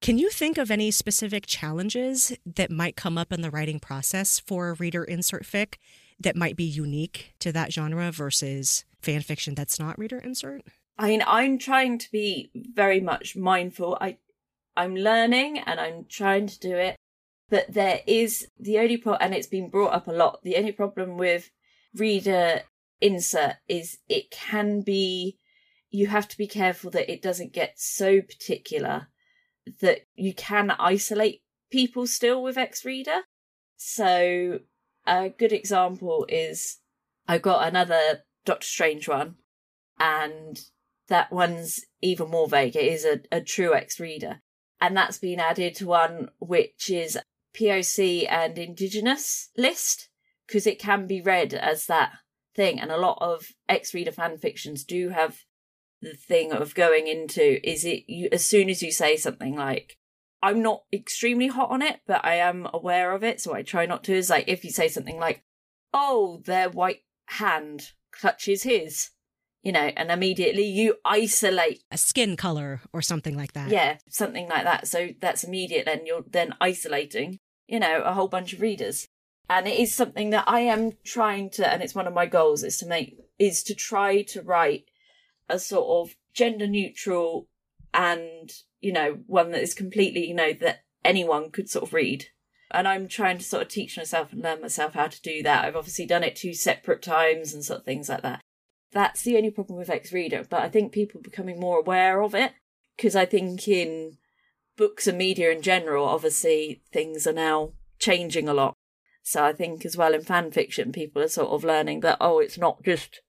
can you think of any specific challenges that might come up in the writing process for reader insert fic that might be unique to that genre versus fan fiction that's not reader insert? I mean, I'm trying to be very much mindful. I, I'm learning and I'm trying to do it, but there is the only problem, and it's been brought up a lot. The only problem with reader insert is it can be. You have to be careful that it doesn't get so particular that you can isolate people still with X Reader. So a good example is I got another Doctor Strange one, and that one's even more vague. It is a, a true X reader. And that's been added to one which is POC and Indigenous list, because it can be read as that thing. And a lot of X reader fan fictions do have the thing of going into is it you as soon as you say something like I'm not extremely hot on it, but I am aware of it, so I try not to. Is like if you say something like, "Oh, their white hand clutches his," you know, and immediately you isolate a skin color or something like that. Yeah, something like that. So that's immediate. Then you're then isolating, you know, a whole bunch of readers, and it is something that I am trying to, and it's one of my goals is to make is to try to write a sort of gender neutral and you know one that is completely you know that anyone could sort of read and i'm trying to sort of teach myself and learn myself how to do that i've obviously done it two separate times and sort of things like that that's the only problem with x reader but i think people are becoming more aware of it because i think in books and media in general obviously things are now changing a lot so i think as well in fan fiction people are sort of learning that oh it's not just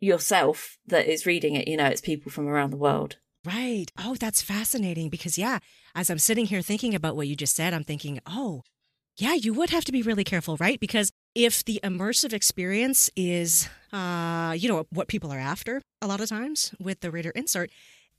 yourself that is reading it you know it's people from around the world Right. Oh, that's fascinating because, yeah, as I'm sitting here thinking about what you just said, I'm thinking, oh, yeah, you would have to be really careful, right? Because if the immersive experience is, uh, you know, what people are after a lot of times with the reader insert,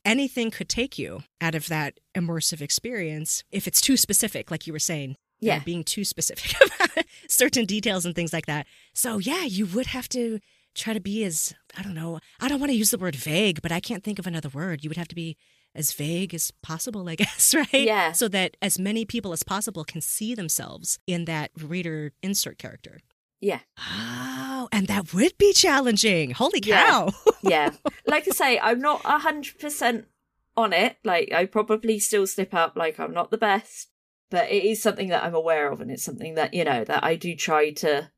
anything could take you out of that immersive experience if it's too specific, like you were saying. Yeah. You know, being too specific [laughs] about certain details and things like that. So, yeah, you would have to try to be as I don't know. I don't want to use the word vague, but I can't think of another word. You would have to be as vague as possible, I [laughs] guess, right? Yeah. So that as many people as possible can see themselves in that reader insert character. Yeah. Oh, and that would be challenging. Holy cow. Yeah. [laughs] yeah. Like I say, I'm not a hundred percent on it. Like I probably still slip up. Like I'm not the best, but it is something that I'm aware of, and it's something that you know that I do try to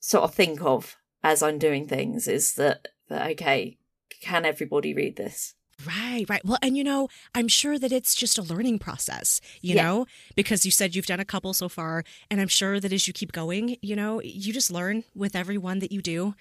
sort of think of as I'm doing things is that, that okay, can everybody read this? Right, right. Well, and you know, I'm sure that it's just a learning process, you Yeah. know, because you said you've done a couple so far. And I'm sure that as you keep going, you know, you just learn with every one that you do.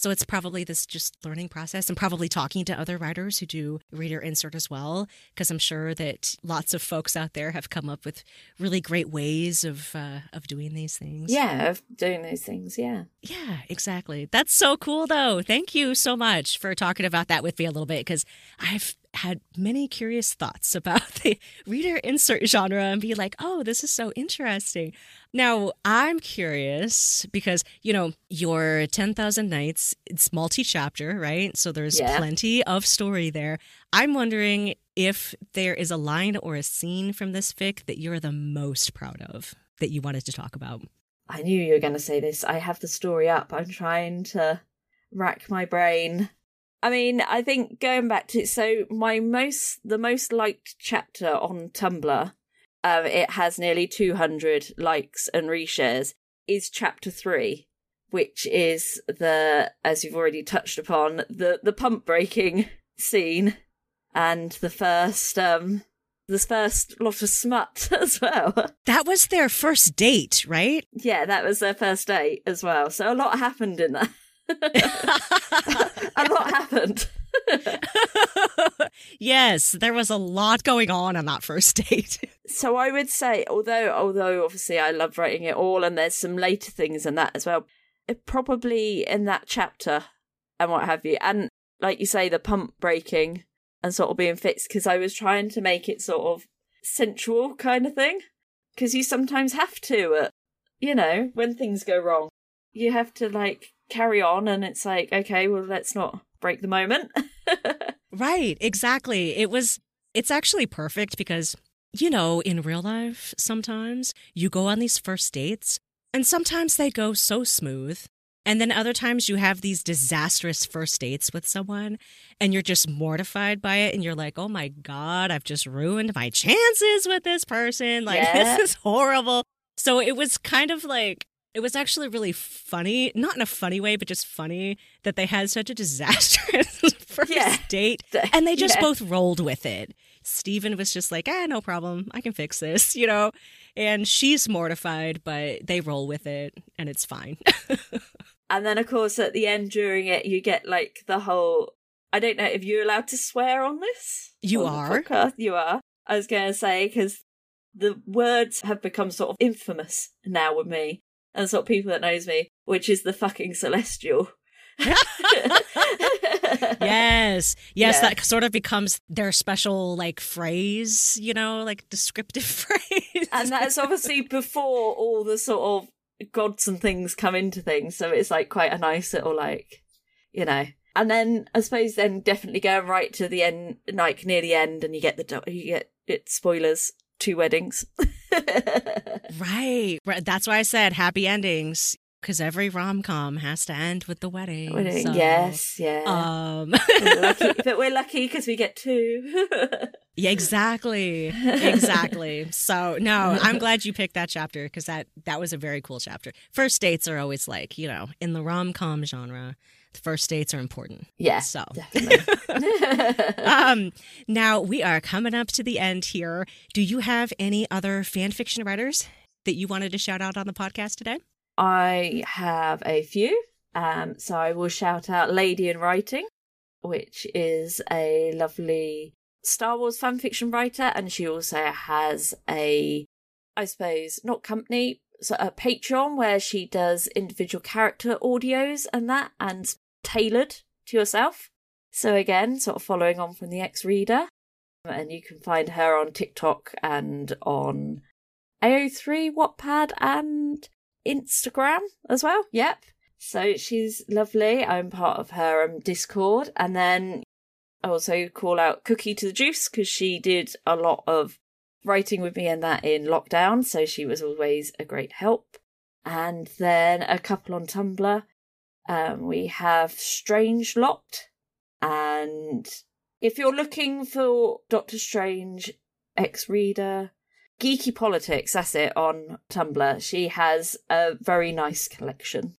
So it's probably this just learning process and probably talking to other writers who do reader insert as well. Because I'm sure that lots of folks out there have come up with really great ways of, uh, of doing these things. Yeah, of doing those things. Yeah. Yeah, exactly. That's so cool, though. Thank you so much for talking about that with me a little bit because I've had many curious thoughts [laughs] about the reader insert genre and be like, oh, this is so interesting. Now, I'm curious because, you know, your 10,000 Nights, it's multi chapter, right? So there's Yeah. plenty of story there. I'm wondering if there is a line or a scene from this fic that you're the most proud of that you wanted to talk about. I knew you were going to say this. I have the story up. I'm trying to rack my brain. I mean, I think going back to so my most the most liked chapter on Tumblr, um, it has nearly 200 likes and reshares. Is chapter three, which is the as you've already touched upon the the pump breaking [laughs] scene, and the first um the first lot of smut [laughs] as well. That was their first date, right? Yeah, that was their first date as well. So a lot happened in that. [laughs] a lot happened. [laughs] yes, there was a lot going on on that first [laughs] date. so I would say, although although obviously I love writing it all, and there's some later things in that as well. It probably in that chapter and what have you, and like you say, the pump breaking and sort of being fixed because I was trying to make it sort of sensual kind of thing because you sometimes have to, uh, you know, when things go wrong, you have to like carry on, and it's like okay, well, let's not break the moment. [laughs] right, exactly. It was it's actually perfect because you know, in real life sometimes you go on these first dates and sometimes they go so smooth And then other times you have these disastrous first dates with someone and you're just mortified by it and you're like, "Oh my god, I've just ruined my chances with this person. Like [laughs] Yeah. this is horrible." So it was kind of like it was actually really funny, not in a funny way, but just funny that they had such a disastrous [laughs] first Yeah. date and they just Yeah. both rolled with it. Stephen was just like, ah, no problem. I can fix this, [laughs] you know? And she's mortified, but they roll with it and it's fine. [laughs] And then, of course, at the end during it, you get like the whole. I don't know if you're allowed to swear on this. You On are. podcast. You are. I was going to say because the words have become sort of infamous now with me and sort of people that knows me, which is the fucking celestial. [laughs] yes. Yes, Yeah. that sort of becomes their special like phrase, you know, like descriptive [laughs] phrase. and that's obviously before all the sort of gods and things come into things so it's like quite a nice little like you know and then i suppose then definitely going right to the end like near the end and you get the you get it spoilers two weddings [laughs] [laughs] right. That's why I said happy endings because every rom-com has to end with the wedding. Wedding, so, yes yeah Um but we're lucky [laughs] because we get two [laughs] Yeah, exactly. Exactly. so no, I'm glad you picked that chapter because that that was a very cool chapter. First dates are always like, you know, in the rom com genre, first dates are important. yeah So [laughs] [laughs] um now we are coming up to the end here. Do you have any other fan fiction writers that you wanted to shout out on the podcast today? I have a few. Um, so I will shout out Lady in Writing, which is a lovely Star Wars fan fiction writer, and she also has a, I suppose, not company, so a Patreon where she does individual character audios and that, and tailored to yourself. So again, sort of following on from the X reader, and you can find her on TikTok and on AO3, Wattpad, and Instagram as well. Yep. So she's lovely. I'm part of her um, Discord. And then I also call out Cookie to the Juice because she did a lot of writing with me and that in lockdown. So she was always a great help. And then a couple on Tumblr. Um, we have Strange Locked. And if you're looking for Doctor Strange X reader, Geeky Politics, that's it, on Tumblr. She has a very nice collection,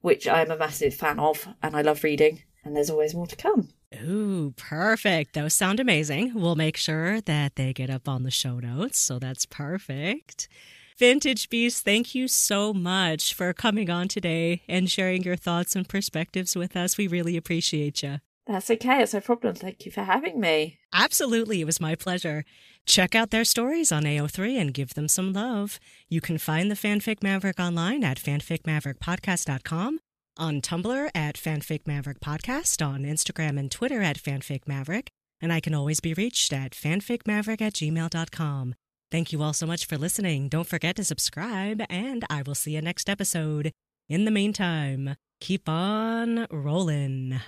which I'm a massive fan of and I love reading, and there's always more to come. Ooh, perfect. Those sound amazing. We'll make sure that they get up on the show notes, so that's perfect. Vintage Beast, thank you so much for coming on today and sharing your thoughts and perspectives with us. We really appreciate you. That's okay, it's no problem. Thank you for having me. Absolutely, it was my pleasure. Check out their stories on AO3 and give them some love. You can find the Fanfic Maverick online at fanficmaverickpodcast.com, on Tumblr at fanficmaverickpodcast, on Instagram and Twitter at fanficmaverick, and I can always be reached at fanficmaverick at gmail.com. Thank you all so much for listening. Don't forget to subscribe, and I will see you next episode. In the meantime, keep on rolling.